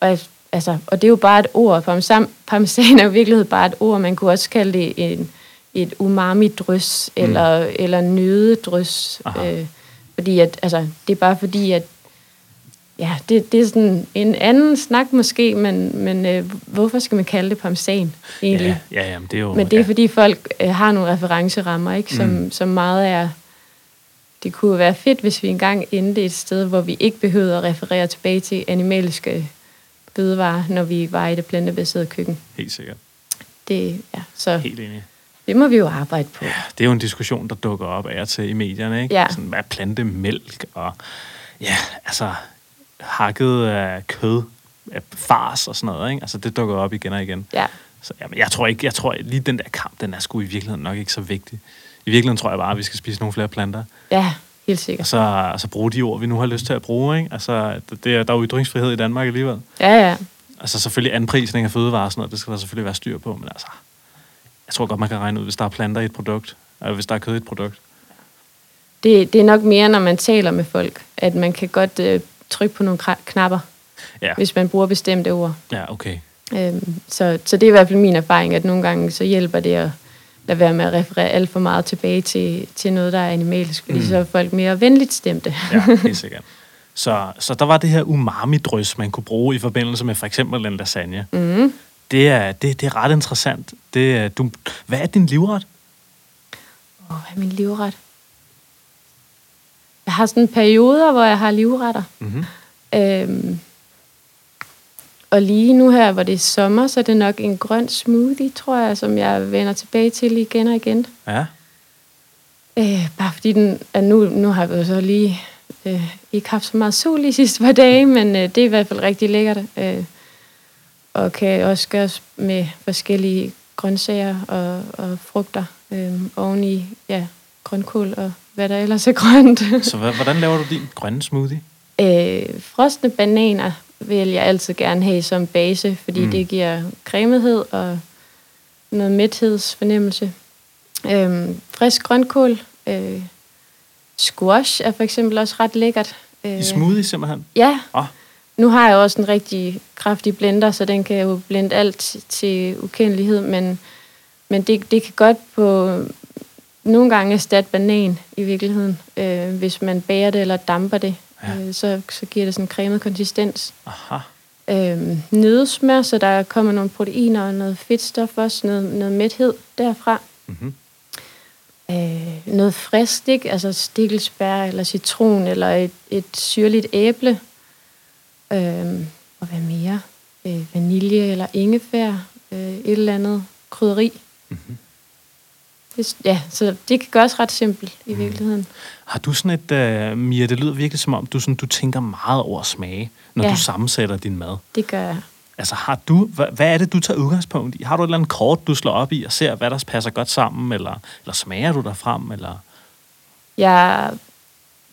Og, altså, og det er jo bare et ord. Parmesan, parmesan er jo i virkeligheden bare et ord. Man kunne også kalde det en, et umami-drys, mm. eller, eller nødedrys. Aha. Øh, fordi at, altså, det er bare fordi, at ja, det, det er sådan en anden snak måske, men, men øh, hvorfor skal man kalde det parmesan egentlig? Ja, ja, jamen, det er jo... Men det er ja. fordi folk øh, har nogle referencerammer, ikke? Som, mm. som meget er... Det kunne være fedt, hvis vi engang endte et sted, hvor vi ikke behøvede at referere tilbage til animalske fødevarer, når vi var i det plantebaserede køkken. Helt sikkert. Det, ja, så Helt enig. det må vi jo arbejde på. Ja, det er jo en diskussion, der dukker op af til i medierne, ikke? Ja. Sådan, hvad er plantemælk og... Ja, altså hakket af kød, af fars og sådan noget, ikke? Altså, det dukker op igen og igen. Ja, Så jamen, jeg tror ikke, jeg tror lige den der kamp, den er sgu i virkeligheden nok ikke så vigtig. I virkeligheden tror jeg bare, at vi skal spise nogle flere planter. ja helt sikkert. så, og så bruge de ord, vi nu har lyst til at bruge, ikke? Altså, det, er- der er jo ytringsfrihed i Danmark alligevel. Ja, ja. Altså selvfølgelig anprisning af fødevarer og sådan noget, det skal der selvfølgelig være styr på, men altså, jeg tror godt, man kan regne ud, hvis der er planter i et produkt, eller hvis der er kød i et produkt. Det, det er nok mere, når man taler med folk, at man kan godt øh, trykke på nogle knapper, Ja, hvis man bruger bestemte ord. ja okay. Øhm, så, så det er i hvert fald min erfaring, at nogle gange så hjælper det at lade være med at referere alt for meget tilbage til, til noget, der er animalsk, fordi Mm. så er folk mere venligt stemte. Ja, helt sikkert. Så, så der var det her umami-drys, man kunne bruge i forbindelse med for eksempel en lasagne. Mm. Det er, det, det er ret interessant. Det er, du, hvad er din livret? Åh, hvad er min livret? Jeg har sådan perioder, hvor jeg har livretter. Mm-hmm. Øhm, og lige nu her, hvor det er sommer, så er det nok en grøn smoothie, tror jeg, som jeg vender tilbage til igen og igen. Ja, Øh, bare fordi den, at nu, nu har vi jo så lige øh, ikke haft så meget sol de sidste par dage, men øh, det er i hvert fald rigtig lækkert. Øh, og kan også gøres med forskellige grøntsager og, og frugter øh, oven i ja, grønkål og hvad der ellers er grønt. så hvordan laver du din grønne smoothie? øh, frosne bananer vil jeg altid gerne have som base, fordi Mm. det giver cremethed og noget mæthedsfornemmelse. Øhm, frisk grønkål. Øh, squash er for eksempel også ret lækkert. Øh, I smoothie simpelthen? Ja. Åh. Nu har jeg også en rigtig kraftig blender, så den kan jo blende alt til ukendelighed, men, men det, det kan godt på nogle gange erstatte banan i virkeligheden. Øh, hvis man bager det eller damper det, Ja. øh, så, så giver det sådan en cremet konsistens. Aha. Øh, nødesmør, så der kommer nogle proteiner og noget fedtstof også, noget, noget mæthed derfra. Mm-hmm. Øh, noget frisk, ikke? Altså stikkelsbær eller citron eller et, et syrligt æble. Øh, og hvad mere? Øh, vanilje eller ingefær. Øh, et eller andet krydderi. Mhm. Det, ja, så det kan gøres ret simpelt i virkeligheden. Har du sådan et, uh, Mia, det lyder virkelig som om, du, sådan, du tænker meget over smage, når Ja. du sammensætter din mad. Det gør jeg. Altså har du, hvad, hvad er det, du tager udgangspunkt i? Har du et eller andet kort, du slår op i og ser, hvad der passer godt sammen, eller, eller smager du der frem, eller? Jeg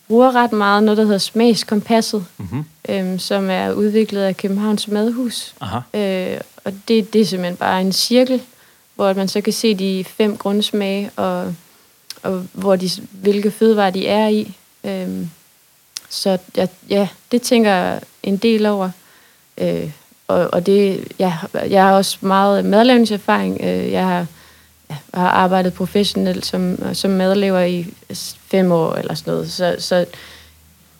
bruger ret meget noget, der hedder smagskompasset, Mm-hmm. øhm, som er udviklet af Københavns Madhus. Aha. Øh, og det, det er simpelthen bare en cirkel, hvor man så kan se de fem grundsmage, og, og hvor de, hvilke fødevarer de er i. Øhm, så ja, ja, det tænker jeg en del over. Øh, og, og det, ja, jeg har også meget madlavningserfaring. Øh, jeg har, ja, jeg har arbejdet professionelt som, som madlaver i fem år eller sådan noget. Så, så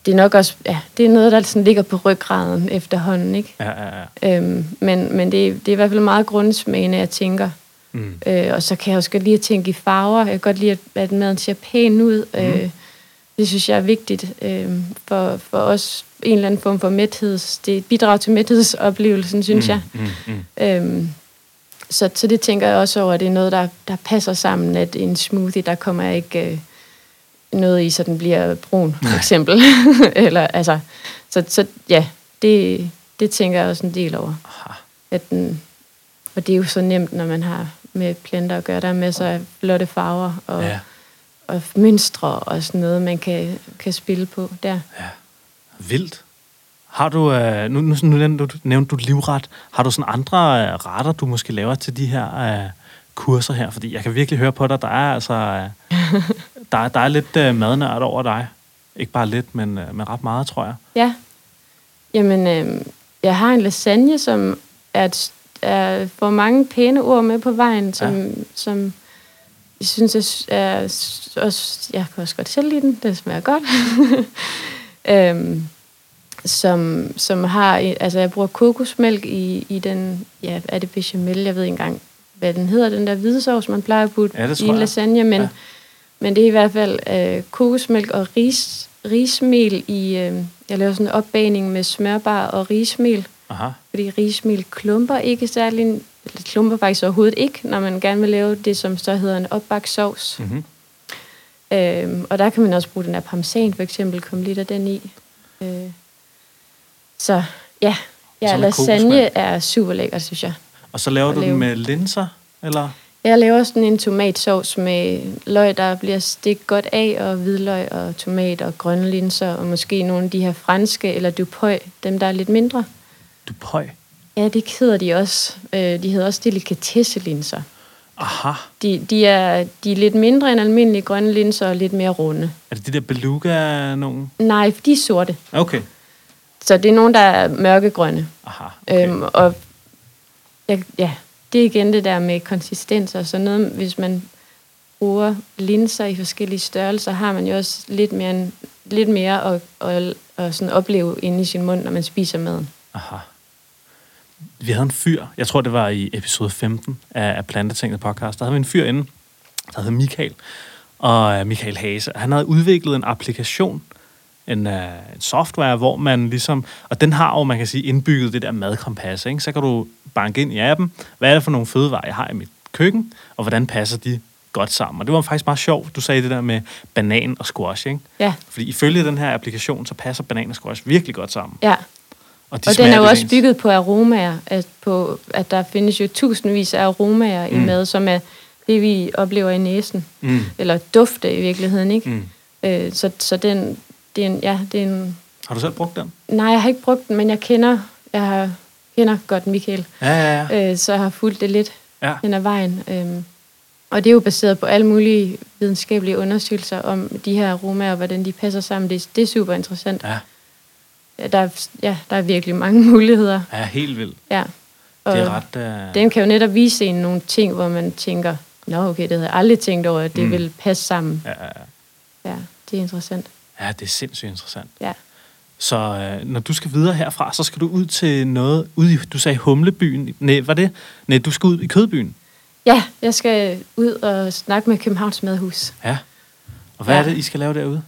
det er nok også, ja, det er noget, der sådan ligger på ryggraden efterhånden, ikke? Ja, ja, ja. Øhm, men men det, det er i hvert fald meget grundsmagende, jeg tænker. Mm. Øh, og så kan jeg også godt lide at tænke i farver. Jeg kan godt lide, at, at maden ser pæn ud. Mm. Øh, det synes jeg er vigtigt øh, for, for os. En eller anden form for mætheds... Det bidrager til mæthedsoplevelsen, synes mm, jeg. Mm, mm. Øhm, så, så det tænker jeg også over, at det er noget, der, der passer sammen, at en smoothie, der kommer ikke øh, noget i, så den bliver brun, for eksempel. Eller, altså, så, så ja, det, det tænker jeg også en del over. Aha. At den, og det er jo så nemt, når man har med planter at gøre. Der er masser af flotte farver og, Ja. ja. og mønstre og sådan noget, man kan, kan spille på der. Vildt. Har du, øh, nu, nu, nu nævnte du, nævnte du livret, har du sådan andre øh, retter, du måske laver til de her øh, kurser her? Fordi jeg kan virkelig høre på dig, der er altså, øh, der, er- der er lidt øh, madnørd over dig. Ikke bare lidt, men, øh, men ret meget, tror jeg. Ja. Jamen, øh, jeg har en lasagne, som er, et, er får mange pæne ord med på vejen, som, ja. som jeg synes er, er også, jeg kan også godt selv lide den, den smager godt. øhm, som, som har, altså jeg bruger kokosmælk i, i den, ja, er det bechamel, jeg ved ikke engang, hvad den hedder, den der hvide sovs, man plejer at putte Ja, i en lasagne, men, ja. men det er i hvert fald øh, kokosmælk og ris, rismel i, øh, jeg laver sådan en opbagning med smørbar og rismel, Aha. Fordi rismel klumper ikke særlig, eller klumper faktisk overhovedet ikke, når man gerne vil lave det, som så hedder en opbagt sovs. Mm-hmm. Øhm, og der kan man også bruge den der parmesan, for eksempel, komme lidt af den i. Øh, så ja, ja Så lasagne er super lækkert, synes jeg. Og så laver du den lave. med linser, eller? Jeg laver sådan en tomatsovs med løg, der bliver stegt godt af, og hvidløg og tomat og grønne linser, og måske nogle af de her franske eller dupøj, dem der er lidt mindre. Du pøj. Ja, det hedder de også. Øh, de hedder også delikatesselinser. Aha. De, de, er, de er lidt mindre end almindelige grønne linser og lidt mere runde. Er det de der beluga nogen? Nej, de er sorte. Okay. Så det er nogle, der er mørkegrønne. Aha. Okay. Okay. Øhm, og ja, ja, det er igen det der med konsistens og sådan noget. Hvis man bruger linser i forskellige størrelser, har man jo også lidt mere, en- lidt mere at, at, at sådan opleve inde i sin mund, når man spiser maden. Aha. Vi havde en fyr, jeg tror det var i episode 15 af, af Plantetinget podcast, der havde vi en fyr inde, der hed Michael, og øh, Michael Hase. Han havde udviklet en applikation, en, uh, en software, hvor man ligesom, og den har jo, man kan sige, indbygget det der madkompas, ikke? så kan du banke ind i appen, hvad er det for nogle fødevarer, jeg har i mit køkken, og hvordan passer de godt sammen. Og det var faktisk meget sjovt, du sagde det der med banan og squash, ikke? Ja, Fordi ifølge den her applikation, så passer banan og squash virkelig godt sammen. ja. Og, de Og den er jo også ens. bygget på aromaer, at, på, at der findes jo tusindvis af aromaer mm. i mad, som er det, vi oplever i næsen. Mm. Eller dufte i virkeligheden, ikke? Mm. Øh, så, så den, det er en, ja, det er en... Har du selv brugt den? Nej, jeg har ikke brugt den, men jeg kender, jeg har, kender godt Michael, Ja, ja, ja. øh, så jeg har fulgt det lidt ja. hen ad vejen. Øhm, og det er jo baseret på alle mulige videnskabelige undersøgelser om de her aromaer, og hvordan de passer sammen. Det, det er super interessant. Ja, der, er, ja, der er virkelig mange muligheder. ja helt vildt. Ja. Og Det er ret... Uh... den kan jo netop vise en nogle ting, hvor man tænker, nå okay, det havde jeg aldrig tænkt over, at det Mm. mm. vil passe sammen. Ja, ja, ja. Ja, det er interessant. ja, det er sindssygt interessant. Ja. Så øh, når du skal videre herfra, så skal du ud til noget... Ud i, du sagde Humlebyen. Nej, var det? Nej, du skal ud i Kødbyen. Ja, jeg skal ud og snakke med Københavns Madhus. Ja. Og hvad Ja. er det, I skal lave derude?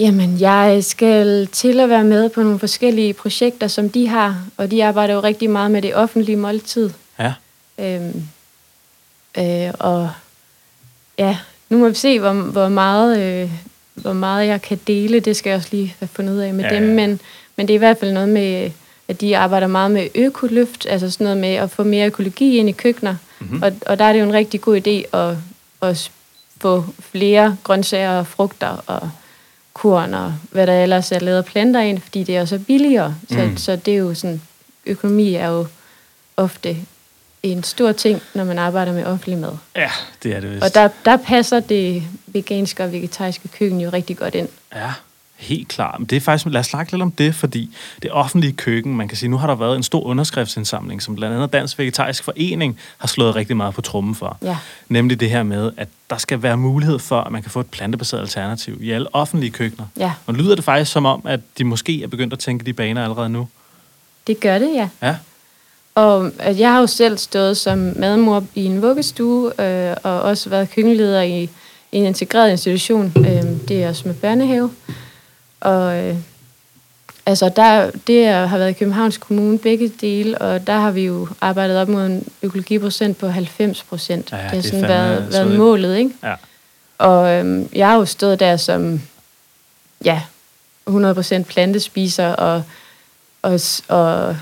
Jamen, jeg skal til at være med på nogle forskellige projekter, som de har, og de arbejder jo rigtig meget med det offentlige måltid. Ja. Øhm, øh, og ja, nu må vi se, hvor, hvor, meget, øh, hvor meget jeg kan dele. Det skal jeg også lige have fundet ud af med Ja, dem. ja. Men, men det er i hvert fald noget med, at de arbejder meget med økoløft, altså sådan noget med at få mere økologi ind i køkkener. Mhm. Mm-hmm. Og, og der er det jo en rigtig god idé at, at få flere grøntsager og frugter og korn og hvad der ellers er lavet af planter ind, fordi det er også billigere. Så, mm. så det er jo sådan, økonomi er jo ofte en stor ting, når man arbejder med offentlig mad. Ja, det er det vist. Og der, der passer det veganske og vegetariske køkken jo rigtig godt ind. Ja, helt klart. Men det er faktisk, lad os snakke lidt om det, fordi det offentlige køkken, man kan sige, nu har der været en stor underskriftsindsamling, som blandt andet Dansk Vegetarisk Forening har slået rigtig meget på trummen for. Ja. Nemlig det her med, at der skal være mulighed for, at man kan få et plantebaseret alternativ i alle offentlige køkkener. Ja, Og lyder det faktisk som om, at de måske er begyndt at tænke de baner allerede nu? det gør det, ja. Ja. Og at jeg har jo selv stået som madmor i en vuggestue, øh, og også været køkkenleder i, i en integreret institution. Øh, det er også med børnehave. Og øh, altså der, det har været i Københavns Kommune begge dele, og der har vi jo arbejdet op mod en økologiprocent på 90 procent. Ja, det har det er sådan fandme været, været målet, ikke? Ja. Og øhm, jeg har jo stået der som, ja, 100% plantespiser og, og, og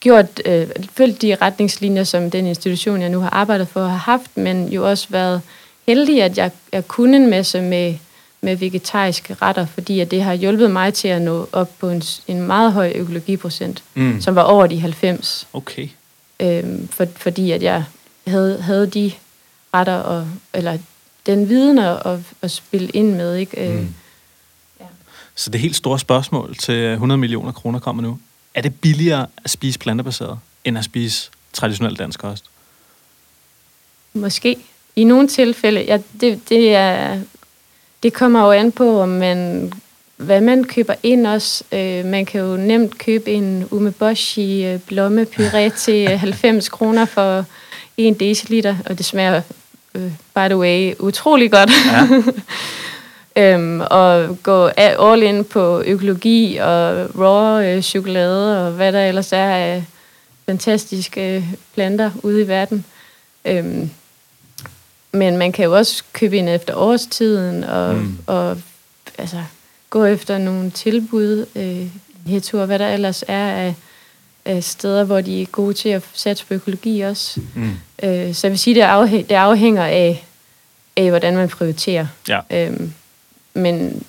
gjort, øh, følgt de retningslinjer, som den institution, jeg nu har arbejdet for, har haft, men jo også været heldig, at jeg, jeg kunne en masse med, med vegetariske retter, fordi at det har hjulpet mig til at nå op på en, en meget høj økologiprocent, Mm. som var over de 90, Okay. øhm, for, fordi at jeg havde, havde de retter, og, eller den viden at, at, at spille ind med, ikke? Øh, Mm. Så det helt store spørgsmål til 100 millioner kroner kommer nu. Er det billigere at spise plantebaseret, end at spise traditionel dansk kost? Måske. I nogle tilfælde, ja, det, det, er, det kommer jo an på, om man, hvad man køber ind også. Øh, man kan jo nemt købe en umeboshi øh, blommepuré til øh, 90 kroner for 1 deciliter, og det smager, øh, by the way, utrolig godt. Ja. øhm, og gå all in på økologi og raw øh, chokolade og hvad der ellers er af fantastiske øh, planter ude i verden. Øhm, men man kan jo også købe ind efter årstiden og, Mm. og altså, gå efter nogle tilbud, øh, og hvad der ellers er af, af steder, hvor de er gode til at satse på økologi også. Mm. Øh, så jeg vil sige, det, afhæ- det afhænger af, af, hvordan man prioriterer. Ja. Øhm, men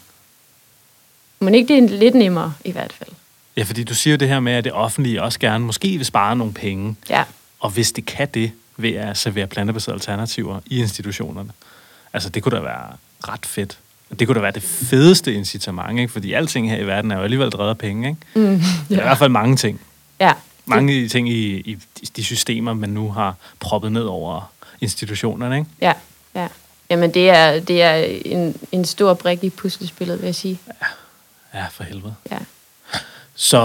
må ikke det er lidt nemmere i hvert fald. ja, fordi du siger jo det her med, at det offentlige også gerne måske vil spare nogle penge, Ja, og hvis det kan det ved at servere plantebaserede alternativer i institutionerne. Altså, det kunne da være ret fedt. Det kunne da være det fedeste incitament, ikke? Fordi alting her i verden er jo alligevel drevet af penge, ikke? mm, Ja. I ja. hvert fald mange ting. ja. Mange ting i, i de systemer, man nu har proppet ned over institutionerne, ikke? Ja, ja. Jamen, det er, det er en, en stor brik i puslespillet, vil jeg sige. Ja, for helvede. Ja. Så,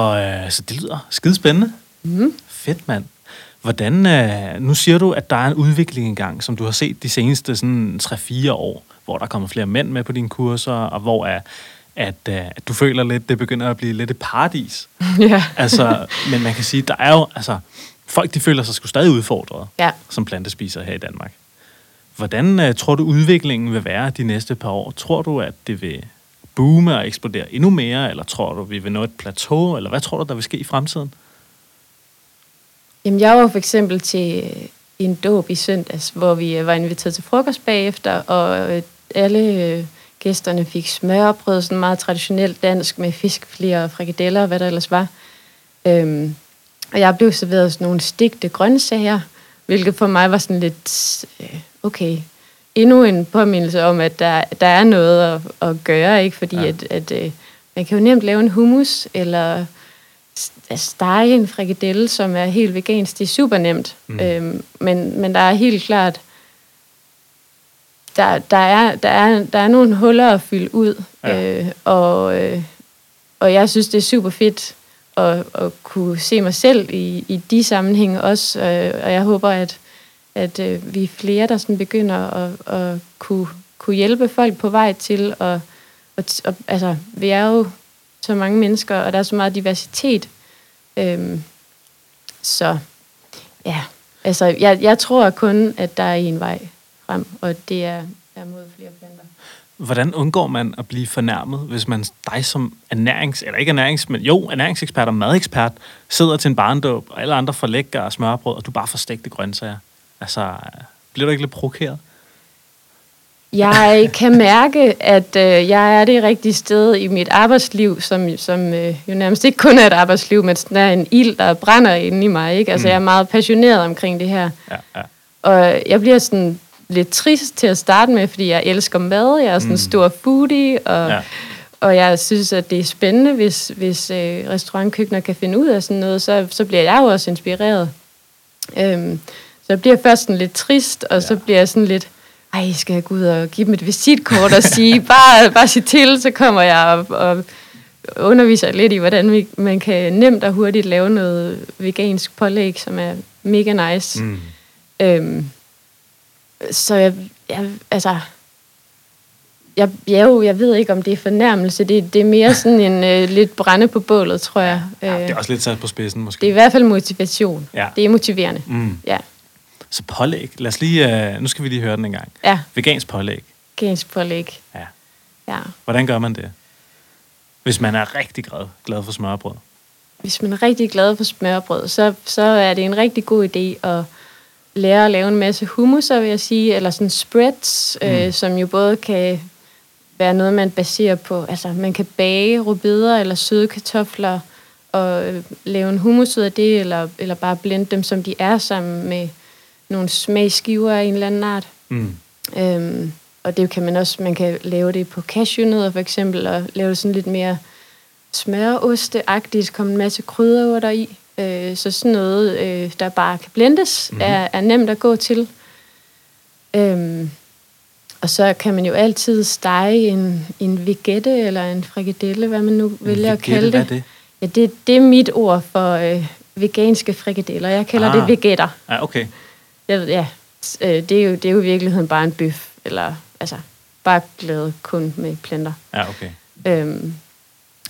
øh, så det lyder skide spændende. Mm. Fedt, mand. Hvordan, øh, nu siger du, at der er en udvikling engang, som du har set de seneste sådan 3-4 år, hvor der kommer flere mænd med på dine kurser, og hvor er, at, øh, at du føler lidt, det begynder at blive lidt et paradis. ja. Altså, men man kan sige, der er jo, altså, folk de føler sig sgu stadig udfordret Ja. som plantespiser her i Danmark. Hvordan øh, tror du, udviklingen vil være de næste par år? Tror du, at det vil boome og eksplodere endnu mere, eller tror du, vi vil nå et plateau, eller hvad tror du, der vil ske i fremtiden? Jamen, jeg var for eksempel til øh, en dåb i søndags, hvor vi øh, var inviteret til frokost bagefter, og øh, alle gæsterne fik smørbrød, sådan meget traditionelt dansk, med fiskflér og frikadeller og hvad der ellers var. Øhm, og jeg blev serveret sådan nogle stigte grøntsager, hvilket for mig var sådan lidt, øh, okay, endnu en påmindelse om, at der, der er noget at, at gøre, ikke? Fordi Ja. at, at øh, man kan jo nemt lave en hummus, eller at stege en frikadelle, som er helt vegansk. Det er super nemt. Mm. Øhm, men, men der er helt klart, der, der, er, der, er, der er nogle huller at fylde ud. Ja. Øh, og, øh, og jeg synes, det er super fedt at, at kunne se mig selv i, i de sammenhænge også. Øh, og jeg håber, at, at øh, vi er flere, der sådan begynder at, at kunne, kunne hjælpe folk på vej til at... at, at altså, vi er jo så mange mennesker, og der er så meget diversitet. Øhm, så ja, altså jeg, jeg tror kun, at der er en vej frem, og det er, er mod flere planter. Hvordan undgår man at blive fornærmet, hvis man dig som ernærings... Eller ikke ernærings, men jo, ernæringsekspert og madekspert sidder til en barndåb, og alle andre får lækker og smørbrød, og du bare får stegte grøntsager? Altså, bliver du ikke lidt provokeret? Jeg kan mærke, at øh, jeg er det rigtige sted i mit arbejdsliv, som, som øh, jo nærmest ikke kun er et arbejdsliv, men sådan er en ild, der brænder inde i mig. Ikke? Altså, Mm. jeg er meget passioneret omkring det her. Ja, ja. Og jeg bliver sådan lidt trist til at starte med, fordi jeg elsker mad. Jeg er sådan en Mm. stor foodie, og, Ja. og jeg synes, at det er spændende, hvis, hvis øh, restaurantkøkkener kan finde ud af sådan noget, så, så bliver jeg jo også inspireret. Øhm, så jeg bliver først sådan lidt trist, og ja. så bliver jeg sådan lidt, ej, skal jeg gå ud og give dem et visitkort og sige, bare, bare sig til, så kommer jeg og, og underviser lidt i, hvordan vi, man kan nemt og hurtigt lave noget vegansk pålæg, som er mega nice. Mm. Øhm, så jeg, jeg, altså, jeg, jeg, jo, jeg ved ikke, om det er fornærmelse. Det, det er mere sådan en øh, lidt brænde på bålet, tror jeg. Ja, det Øh, er også lidt sat på spidsen, måske. det er i hvert fald motivation. Ja. Det er motiverende. Mm. Ja, Så pålæg. Lad os lige... Uh, nu skal vi lige høre den en gang. ja Vegansk pålæg. vegansk pålæg. Ja. Ja. Hvordan gør man det? Hvis man er rigtig glad, glad for smørbrød. hvis man er rigtig glad for smørbrød, så, så er det en rigtig god idé at lære at lave en masse hummuser, vil jeg sige, eller sådan spreads, mm. øh, som jo både kan være noget, man baserer på, altså man kan bage rubeder eller søde kartofler, og øh, lave en hummus ud af det, eller, eller bare blende dem, som de er, sammen med nogle smagskiver af en eller anden art. Mm. Øhm, og det kan man også, man kan lave det på cashewnødder for eksempel, og lave det sådan lidt mere smøroste-agtigt, komme en masse krydderurter i. Øh, så sådan noget, øh, der bare kan blendes, mm-hmm. er, er nemt at gå til. Øhm, og så kan man jo altid stege en, en vigette eller en frikadelle, hvad man nu en vælger vigette, at kalde det. Hvad er det? Ja, det, det er mit ord for øh, veganske frikadeller. Jeg kalder ah. det vegetter. Ja, okay. Jeg ved, ja, øh, det, er jo, det er jo i virkeligheden bare en bøf, eller altså bare glæde kun med planter. Ja, okay. Øhm,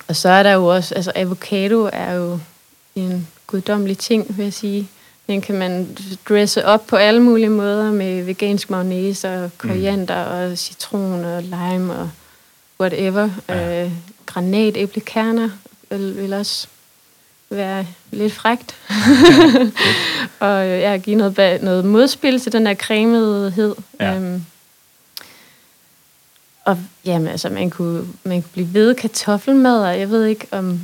og så er der jo også, altså avocado er jo en guddommelig ting, vil jeg sige. Den kan man dresse op på alle mulige måder med vegansk mayonnaise og koriander mm. og citron og lime og whatever. Ja. Øh, granatæblekerner vil, vil også være lidt frægt. og øh, jeg give noget, noget modspil til den der cremedhed. Ja. Øhm, og jamen, altså, man kunne, man kunne blive ved kartoffelmad, og jeg ved ikke, om,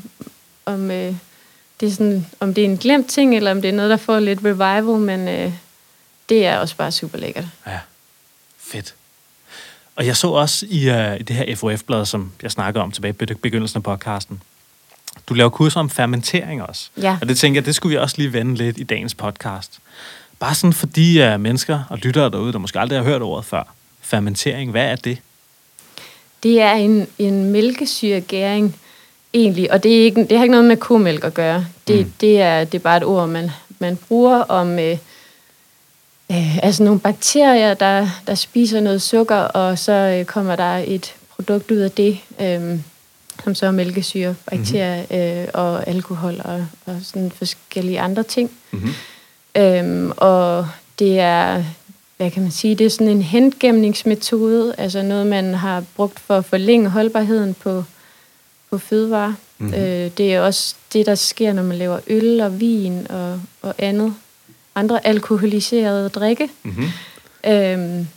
om, øh, det er sådan, om det er en glemt ting, eller om det er noget, der får lidt revival, men øh, det er også bare super lækkert. Ja, fedt. Og jeg så også i, uh, i det her FOF-blad, som jeg snakkede om tilbage i begyndelsen af podcasten, du laver kurser om fermentering også. Ja. Og det tænker jeg, det skulle vi også lige vende lidt i dagens podcast. Bare sådan for de uh, mennesker og lyttere derude, der måske aldrig har hørt ordet før. Fermentering, hvad er det? Det er en, en mælkesyregæring, egentlig, og det, er ikke, det har ikke noget med komælk at gøre. Det, mm. det, er, det er bare et ord, man, man bruger om øh, øh, altså nogle bakterier, der, der spiser noget sukker, og så øh, kommer der et produkt ud af det, øh, som så er mælkesyre, bakterier mm-hmm. øh, og alkohol og, og sådan forskellige andre ting. Mm-hmm. Øhm, og det er, hvad kan man sige, det er sådan en hentgæmningsmetode, altså noget, man har brugt for at forlænge holdbarheden på, på fødevarer. Mm-hmm. Øh, det er også det, der sker, når man laver øl og vin og, og andet. Andre alkoholiserede drikke. Mm-hmm. Øhm,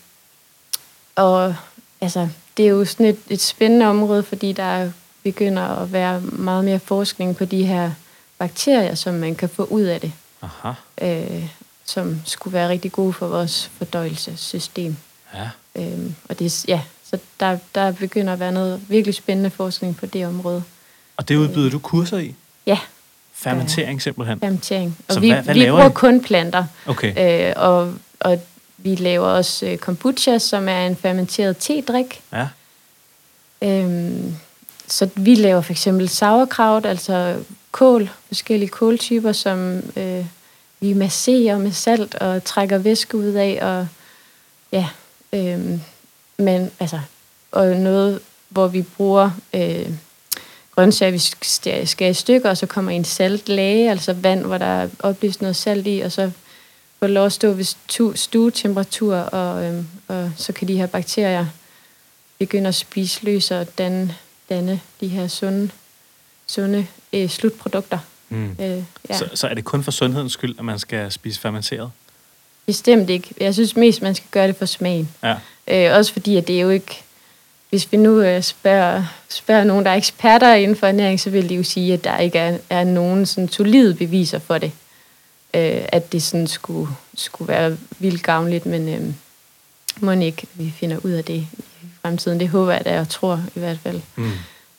og altså, det er jo sådan et, et spændende område, fordi der begynder at være meget mere forskning på de her bakterier, som man kan få ud af det. Aha. Øh, som skulle være rigtig gode for vores fordøjelsessystem. Ja. Øhm, og det, ja, så der, der begynder at være noget virkelig spændende forskning på det område. Og det udbyder du kurser i? Ja. Fermentering simpelthen? Fermentering. Og så vi, hvad, hvad vi bruger I? kun planter. Okay. Øh, og, og vi laver også øh, kombucha, som er en fermenteret te-drik. Ja. Øhm, så vi laver for eksempel sauerkraut, altså kål, forskellige kåltyper, som øh, vi masserer med salt og trækker væske ud af, og ja, øh, men altså, og noget, hvor vi bruger øh, grøntsager, vi skal i stykker, og så kommer en saltlage, altså vand, hvor der er oplyst noget salt i, og så får lov at stå ved stuetemperatur, og, øh, og så kan de her bakterier begynde at spise løs og danne, danne de her sunde, sunde øh, slutprodukter. Mm. Øh, ja. så, så er det kun for sundhedens skyld, at man skal spise fermenteret? Bestemt ikke. Jeg synes mest, man skal gøre det for smagen. Ja. Øh, også fordi, at det er jo ikke... Hvis vi nu øh, spørger, spørger nogen, der er eksperter inden for ernæring, så vil de jo sige, at der ikke er, er nogen sådan solide beviser for det. Øh, at det sådan skulle, skulle være vildt gavnligt, men øh, må ikke, vi finder ud af det fremtiden. Det håber jeg da, og tror i hvert fald. Mm.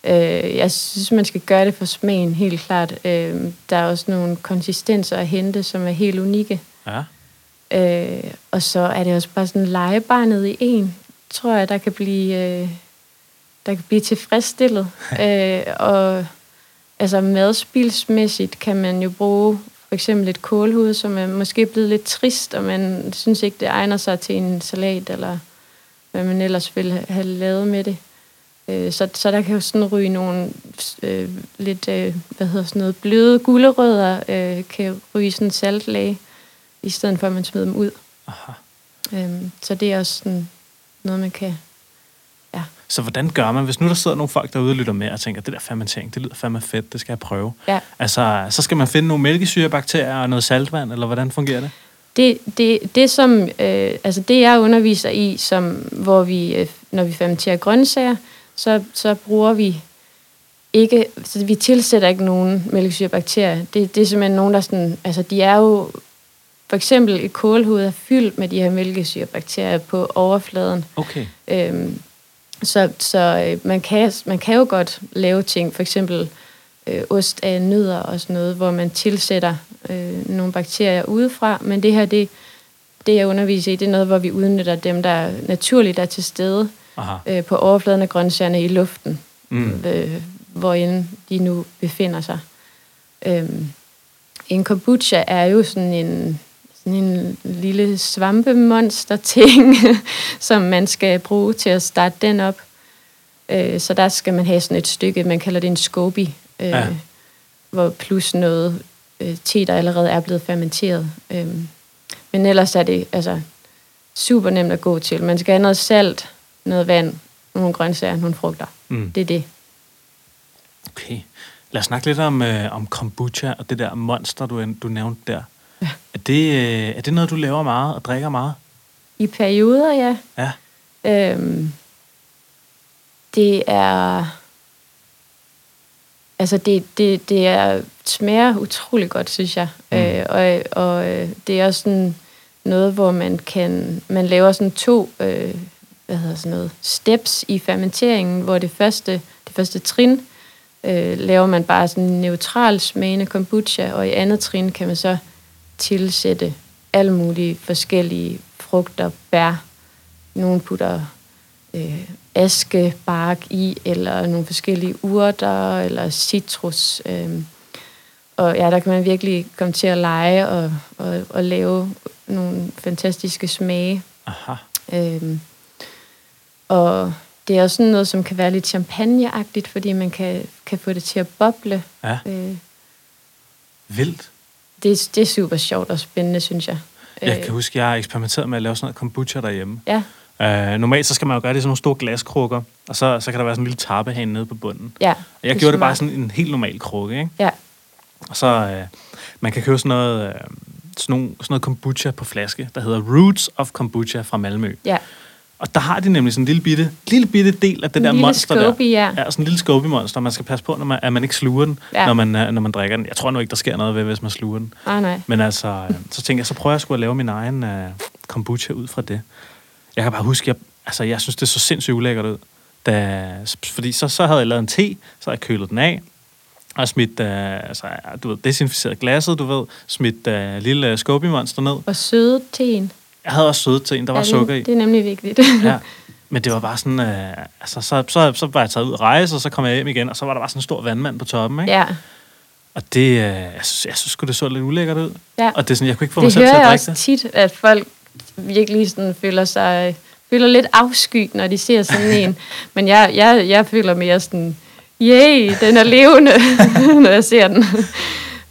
Øh, jeg synes, man skal gøre det for smagen, helt klart. Øh, der er også nogle konsistenser at hente, som er helt unikke. Ja. Øh, og så er det også bare sådan legebarnet i en, tror jeg, der kan blive, øh, der kan blive tilfredsstillet. øh, og altså madspilsmæssigt kan man jo bruge for eksempel et kålhoved, som er måske blevet lidt trist, og man synes ikke, det egner sig til en salat, eller hvad man ellers ville have lavet med det. Øh, så, så der kan jo sådan ryge nogle øh, lidt, øh, hvad hedder sådan noget, bløde gulerødder, øh, kan ryge sådan en saltlag, i stedet for at man smider dem ud. Aha. Øhm, så det er også sådan noget, man kan... Ja. Så hvordan gør man, hvis nu der sidder nogle folk derude og lytter med og tænker, det der fermentering, det lyder fandme fedt, det skal jeg prøve. Ja. Altså, så skal man finde nogle mælkesyrebakterier og noget saltvand, eller hvordan fungerer det? Det, det, det som, øh, altså det jeg underviser i, som, hvor vi, øh, når vi fermenterer grøntsager, så, så bruger vi ikke, så vi tilsætter ikke nogen mælkesyrebakterier. Det, det er simpelthen nogen, der sådan, altså de er jo, for eksempel et kålhoved er fyldt med de her mælkesyrebakterier på overfladen. Okay. Øhm, så så øh, man, kan, man kan jo godt lave ting, for eksempel øh, ost af nødder og sådan noget, hvor man tilsætter øh, nogle bakterier udefra, men det her, det, det jeg underviser i, det er noget, hvor vi udnytter dem, der naturligt er til stede Aha. øh, på overfladen af grøntsagerne i luften, Mm. øh, hvorinde de nu befinder sig. Øhm, en kombucha er jo sådan en, sådan en lille svampemonster-ting, som man skal bruge til at starte den op. Øh, så der skal man have sådan et stykke, man kalder det en scoby, øh, Ja. hvor plus noget øh, te, der allerede er blevet fermenteret. Øh, men ellers er det altså super nemt at gå til. Man skal have noget salt, noget vand, nogle grøntsager, nogle frugter. Mm. Det er det. Okay. Lad os snakke lidt om, øh, om kombucha og det der monster, du, du nævnte der. Ja. Er det, øh, er det noget, du laver meget og drikker meget? I perioder, ja. Ja. Øhm, det er... Altså, det, det, det er, smager utrolig godt, synes jeg. Mm. Øh, og og øh, det er også sådan noget, hvor man kan... Man laver sådan to... Øh, hvad hedder sådan noget? Steps i fermenteringen, hvor det første, det første trin øh, laver man bare sådan en neutral smagende kombucha, og i andet trin kan man så tilsætte alle mulige forskellige frugter, bær. Nogle putter øh, askebark i, eller nogle forskellige urter, eller citrus. Øh. Og ja, der kan man virkelig komme til at lege og, og, og lave nogle fantastiske smage. Aha. Øhm, og det er også sådan noget, som kan være lidt champagneagtigt, fordi man kan, kan få det til at boble. Ja. Øh, Vildt. det, er- det er super sjovt og spændende, synes jeg. Jeg kan huske, jeg har eksperimenteret med at lave sådan noget kombucha derhjemme. Ja, Uh, normalt så skal man jo gøre det i sådan nogle store glaskrukker, og så, så kan der være sådan en lille tappehane nede på bunden. ja. Og jeg er gjorde det bare sådan en helt normal krukke, ikke? Ja, Og så, uh, man kan købe sådan noget, uh, sådan, nogle, sådan noget kombucha på flaske, der hedder Roots of Kombucha fra Malmø. ja. Og der har de nemlig sådan en lille bitte, lille bitte del af det En der monster Scoby, der. ja. Ja, sådan en lille Scoby-monster. Man skal passe på, når man, at man ikke sluger den, Ja. når, man, øh, når man drikker den. Jeg tror nu ikke, der sker noget ved, hvis man sluger den. Nej, nej. Men altså, øh, så tænker jeg, så prøver jeg sgu at lave min egen uh, kombucha ud fra det. Jeg kan bare huske, jeg, altså, jeg synes, det så sindssygt ulækkert ud. Da, fordi så, så havde jeg lavet en te, så havde jeg kølet den af, og smidt, uh, altså, du ved, desinficeret glasset, du ved, smidt uh, lille Scoby-monster ned. Og søde teen. Jeg havde også sødet til en, der var ja, sukker i. det, det er nemlig vigtigt. Ja. Men det var bare sådan, øh, altså, så, så, så var jeg taget ud at rejse, og så kom jeg hjem igen, og så var der bare sådan en stor vandmand på toppen, ikke? ja, Og det, øh, jeg, synes, jeg synes det så lidt ulækkert ud. ja. Og det er sådan, jeg kunne ikke få mig Det selv til hører at jeg drikke også det. tit, at folk virkelig sådan føler sig føler lidt afsky, når de ser sådan en. Men jeg, jeg, jeg føler mere sådan, yay, den er levende, når jeg ser den.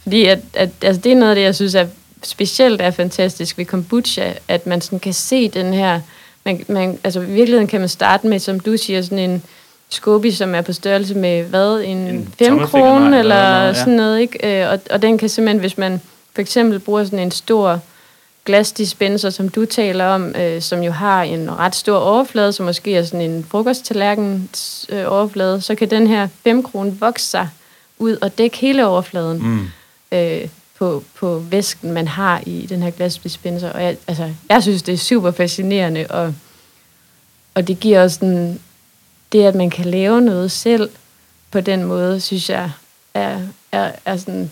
Fordi at, at, altså, det er noget af det, jeg synes er specielt er fantastisk ved kombucha, at man sådan kan se den her, man, man, altså i virkeligheden kan man starte med, som du siger, sådan en skobi, som er på størrelse med, hvad, en, En en 5 tommelfinger, kroner nej, eller, eller noget, ja. sådan noget, ikke? Øh, Og, og den kan simpelthen, hvis man for eksempel bruger sådan en stor glasdispenser, som du taler om, øh, som jo har en ret stor overflade, som måske er sådan en frokosttallerkens øh, overflade, så kan den her 5 kroner vokse sig ud og dække hele overfladen Mm. øh, på, på væsken, man har i den her glasdispenser. Og jeg, altså, jeg synes, det er super fascinerende, og, og det giver også sådan, det, at man kan lave noget selv på den måde, synes jeg, er, er, er sådan,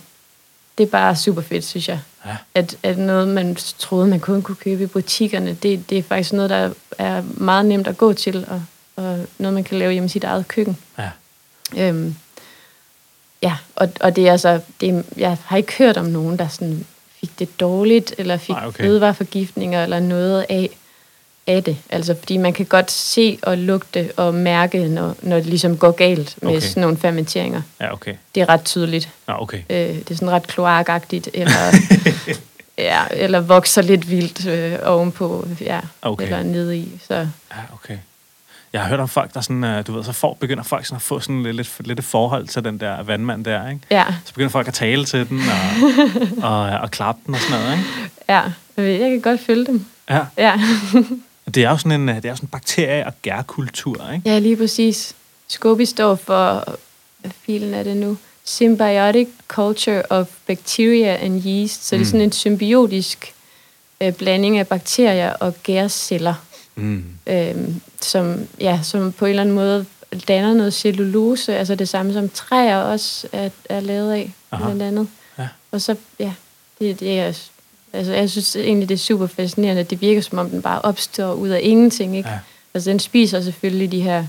det er bare super fedt, synes jeg. Ja. At, at noget, man troede, man kun kunne købe i butikkerne, det, det er faktisk noget, der er meget nemt at gå til, og, og noget, man kan lave hjemme i sit eget køkken. Ja. Øhm, ja, og, og det er altså, det jeg har ikke hørt om nogen, der sådan fik det dårligt, eller fik okay. fødevareforgiftninger, eller noget af, af det. Altså, fordi man kan godt se og lugte og mærke, når, når det ligesom går galt med Okay. sådan nogle fermenteringer. Ja, okay. Det er ret tydeligt. Nå, okay. Øh, det er sådan ret kloakagtigt, eller, ja, eller vokser lidt vildt øh, ovenpå, ja, Okay. eller nede i. Så Ja, okay. Jeg har hørt om folk, der sådan, øh, du ved, så får, begynder folk sådan at få sådan lidt, lidt, lidt forhold til den der vandmand der, ikke? Ja, Så begynder folk at tale til den, og, og, og klappe den og sådan noget, ikke? ja. Jeg kan godt følge dem. Ja. Ja. Det er jo sådan en, øh, det er sådan en bakterie- og gærkultur, ikke? Ja, lige præcis. Scoby står for, hvad filen er det nu? Symbiotic Culture of Bacteria and Yeast. Så mm. det er Mm. sådan en symbiotisk øh, blanding af bakterier og gærceller, Mm. øh, som, ja, som på en eller anden måde danner noget cellulose, altså det samme som træer også er, er lavet af, Aha. blandt andet. Ja. Og så, ja, det, det er, altså jeg synes egentlig, det er super fascinerende, at det virker som om den bare opstår ud af ingenting, ikke? Ja. Altså den spiser selvfølgelig de her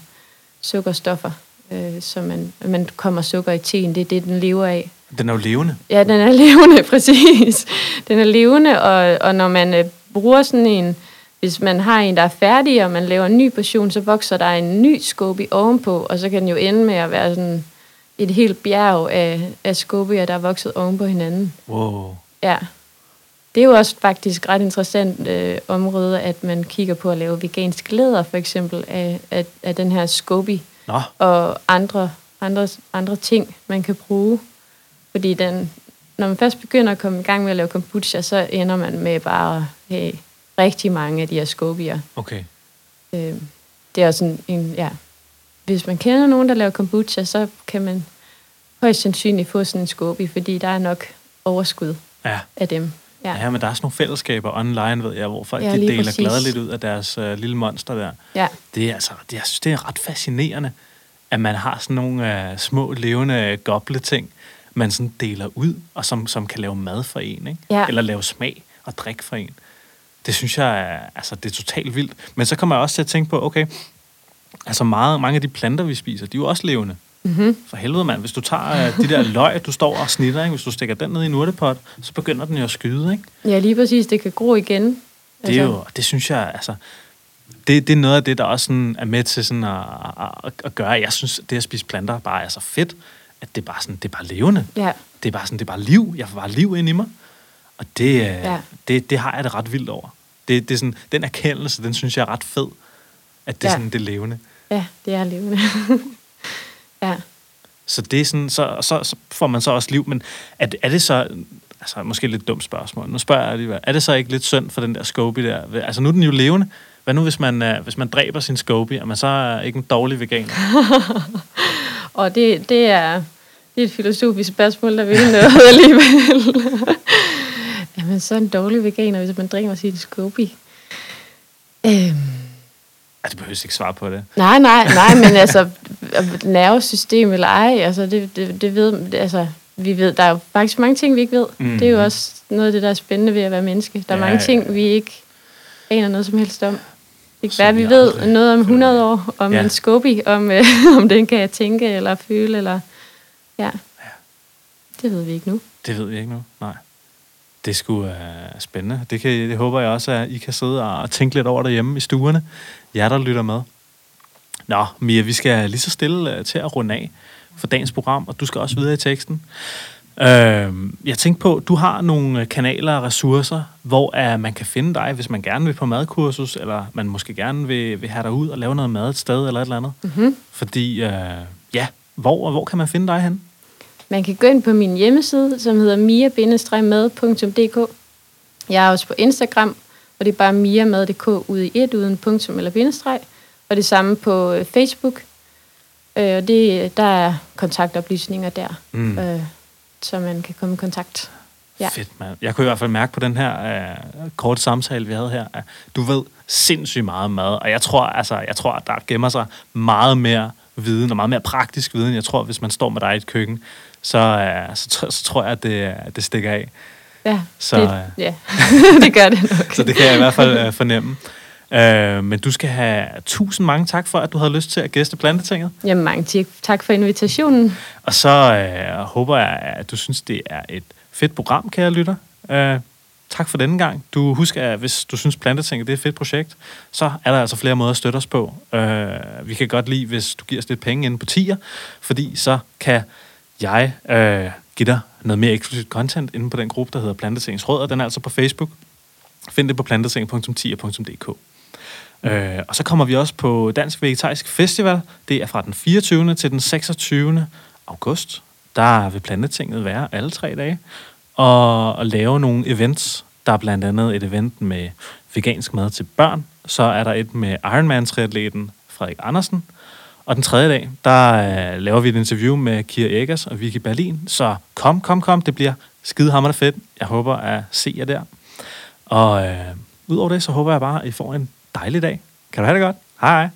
sukkerstoffer, øh, så man, man kommer sukker i teen, det er det, den lever af. Den er jo levende. Ja, den er levende, præcis. Den er levende, og, og når man øh, bruger sådan en, hvis man har en, der er færdig, og man laver en ny portion, så vokser der en ny scoby ovenpå, og så kan den jo ende med at være sådan et helt bjerg af, af scobier, der er vokset oven på hinanden. Wow. Ja. Det er jo også faktisk ret interessant øh, område, at man kigger på at lave vegansk læder, for eksempel, af, af, af den her scoby Nå, og andre, andre, andre ting, man kan bruge. Fordi den, når man først begynder at komme i gang med at lave kombucha, så ender man med bare at have rigtig mange af de her scobier. okay. Øh, det er også en, en, ja, hvis man kender nogen, der laver kombucha, så kan man højst sandsynligt få sådan en scoby, fordi der er nok overskud Ja. af dem. Ja. Ja, men der er sådan nogle fællesskaber online, ved jeg, hvor folk Ja, de deler præcis. gladeligt ud af deres øh, lille monster der. ja, Det er altså, det, jeg synes, det er ret fascinerende, at man har sådan nogle øh, små levende gobleting, man sådan deler ud, og som, som kan lave mad for en, ikke? Ja. Eller lave smag og drik for en. Det synes jeg, er, altså, det er totalt vildt. Men så kommer jeg også til at tænke på, okay, altså meget, mange af de planter, vi spiser, de er jo også levende. Mm-hmm. For helvede, mand. Hvis du tager øh, de der løg, du står og snitter, ikke? hvis du stikker den ned i en urtepot, så begynder den jo at skyde, ikke? ja lige præcis, det kan gro igen. Det er jo, det synes jeg, altså, det, det er noget af det, der også sådan er med til sådan at, at, at gøre. Jeg synes, det at spise planter bare er så fedt, at det er bare sådan, det er bare levende. Ja, Det er bare sådan, det er bare liv. Jeg får bare liv ind i mig. Og det, ja. Ja. det, det har jeg det ret vildt over. Det, det er sådan, den erkendelse, den synes jeg er ret fed, at det er Ja. sådan, det er levende. ja, det er levende. ja. Så det er sådan, så, så, så får man så også liv. Men er, er det så, altså måske lidt dumt spørgsmål, nu spørger jeg alligevel, er det så ikke lidt synd for den der Scoby der? Altså nu er den jo levende. Hvad nu, hvis man, øh, hvis man dræber sin Scoby, er man så er ikke en dårlig veganer? Og det, det, er, det er et filosofisk spørgsmål, der vil noget alligevel. Jamen, så er en dårlig veganer, hvis man drikker sin scoby. Øhm, Altså, du behøver ikke svare på det. nej, nej, nej, men altså, nervesystem eller ej, altså, det, det, det ved, altså, vi ved, der er jo faktisk mange ting, vi ikke ved. Mm. Det er jo også noget af det, der er spændende ved at være menneske. Der er Ja, mange ja, ting, vi ikke aner noget som helst om. Det kan være, vi vi ved aldrig noget om finder ud af. 100 år, om Ja. ja. en scoby, om, øh, om den kan tænke eller føle, eller... Ja. Det ved vi ikke nu. Det ved jeg ikke nu. Nej. Det skulle uh, spændende. Det, kan, det håber jeg også, at I kan sidde og tænke lidt over derhjemme i stuerne. Jer, der lytter med. Nå, Mia, vi skal lige så stille uh, til at runde af for dagens program, og du skal også videre i teksten. Uh, jeg tænkte på, du har nogle kanaler og ressourcer, hvor uh, man kan finde dig, hvis man gerne vil på madkursus, eller man måske gerne vil, vil have dig ud og lave noget mad et sted, eller et eller andet. Mm-hmm. Fordi, uh, ja, hvor, hvor kan man finde dig hen? Man kan gå ind på min hjemmeside, som hedder mia-med.dk. Jeg er også på Instagram, og det er bare mia-med.dk ude i et, uden punktum eller bindestreg. Og det samme på øh, Facebook. Øh, og det, der er kontaktoplysninger der, Mm. øh, så man kan komme i kontakt. Ja. Fedt, mand. Jeg kunne i hvert fald mærke på den her uh, korte samtale, vi havde her, at du ved sindssygt meget om mad, og jeg tror, altså, jeg tror, at der gemmer sig meget mere viden, og meget mere praktisk viden. Jeg tror, hvis man står med dig i et køkken, så, uh, så, så tror jeg, at det, det stikker af. Ja, Så, det, øh, ja. det gør det nok. Så det kan jeg i hvert fald uh, fornemme. Uh, men du skal have tusind mange tak for, at du havde lyst til at gæste Plantetinget. Jamen, mange tak. for invitationen. Og så uh, håber jeg, at du synes, det er et fedt program, kære lytter. Uh, tak for denne gang. Du husker, at hvis du synes, Plantetinget det er et fedt projekt, så er der altså flere måder at støtte os på. Uh, vi kan godt lide, hvis du giver os lidt penge inde på tier, fordi så kan jeg uh, give dig noget mere eksklusivt content inde på den gruppe, der hedder Plantetingens Råd, og den er altså på Facebook. Find det på planteting.tier.dk. Øh, og så kommer vi også på Dansk Vegetarisk Festival. Det er fra den 24. til den 26. august. Der vil Plantetinget være alle tre dage. Og, og lave nogle events. Der er blandt andet et event med vegansk mad til børn. Så er der et med Ironman-triatleten Frederik Andersen. Og den tredje dag, der øh, laver vi et interview med Kira Eggers og Vicky Berlin. Så kom, kom, kom. Det bliver skidehammerende fedt. Jeg håber at se jer der. Og øh, udover det, så håber jeg bare, at I får en dejlig dag. Kan du have det godt? Hej hej.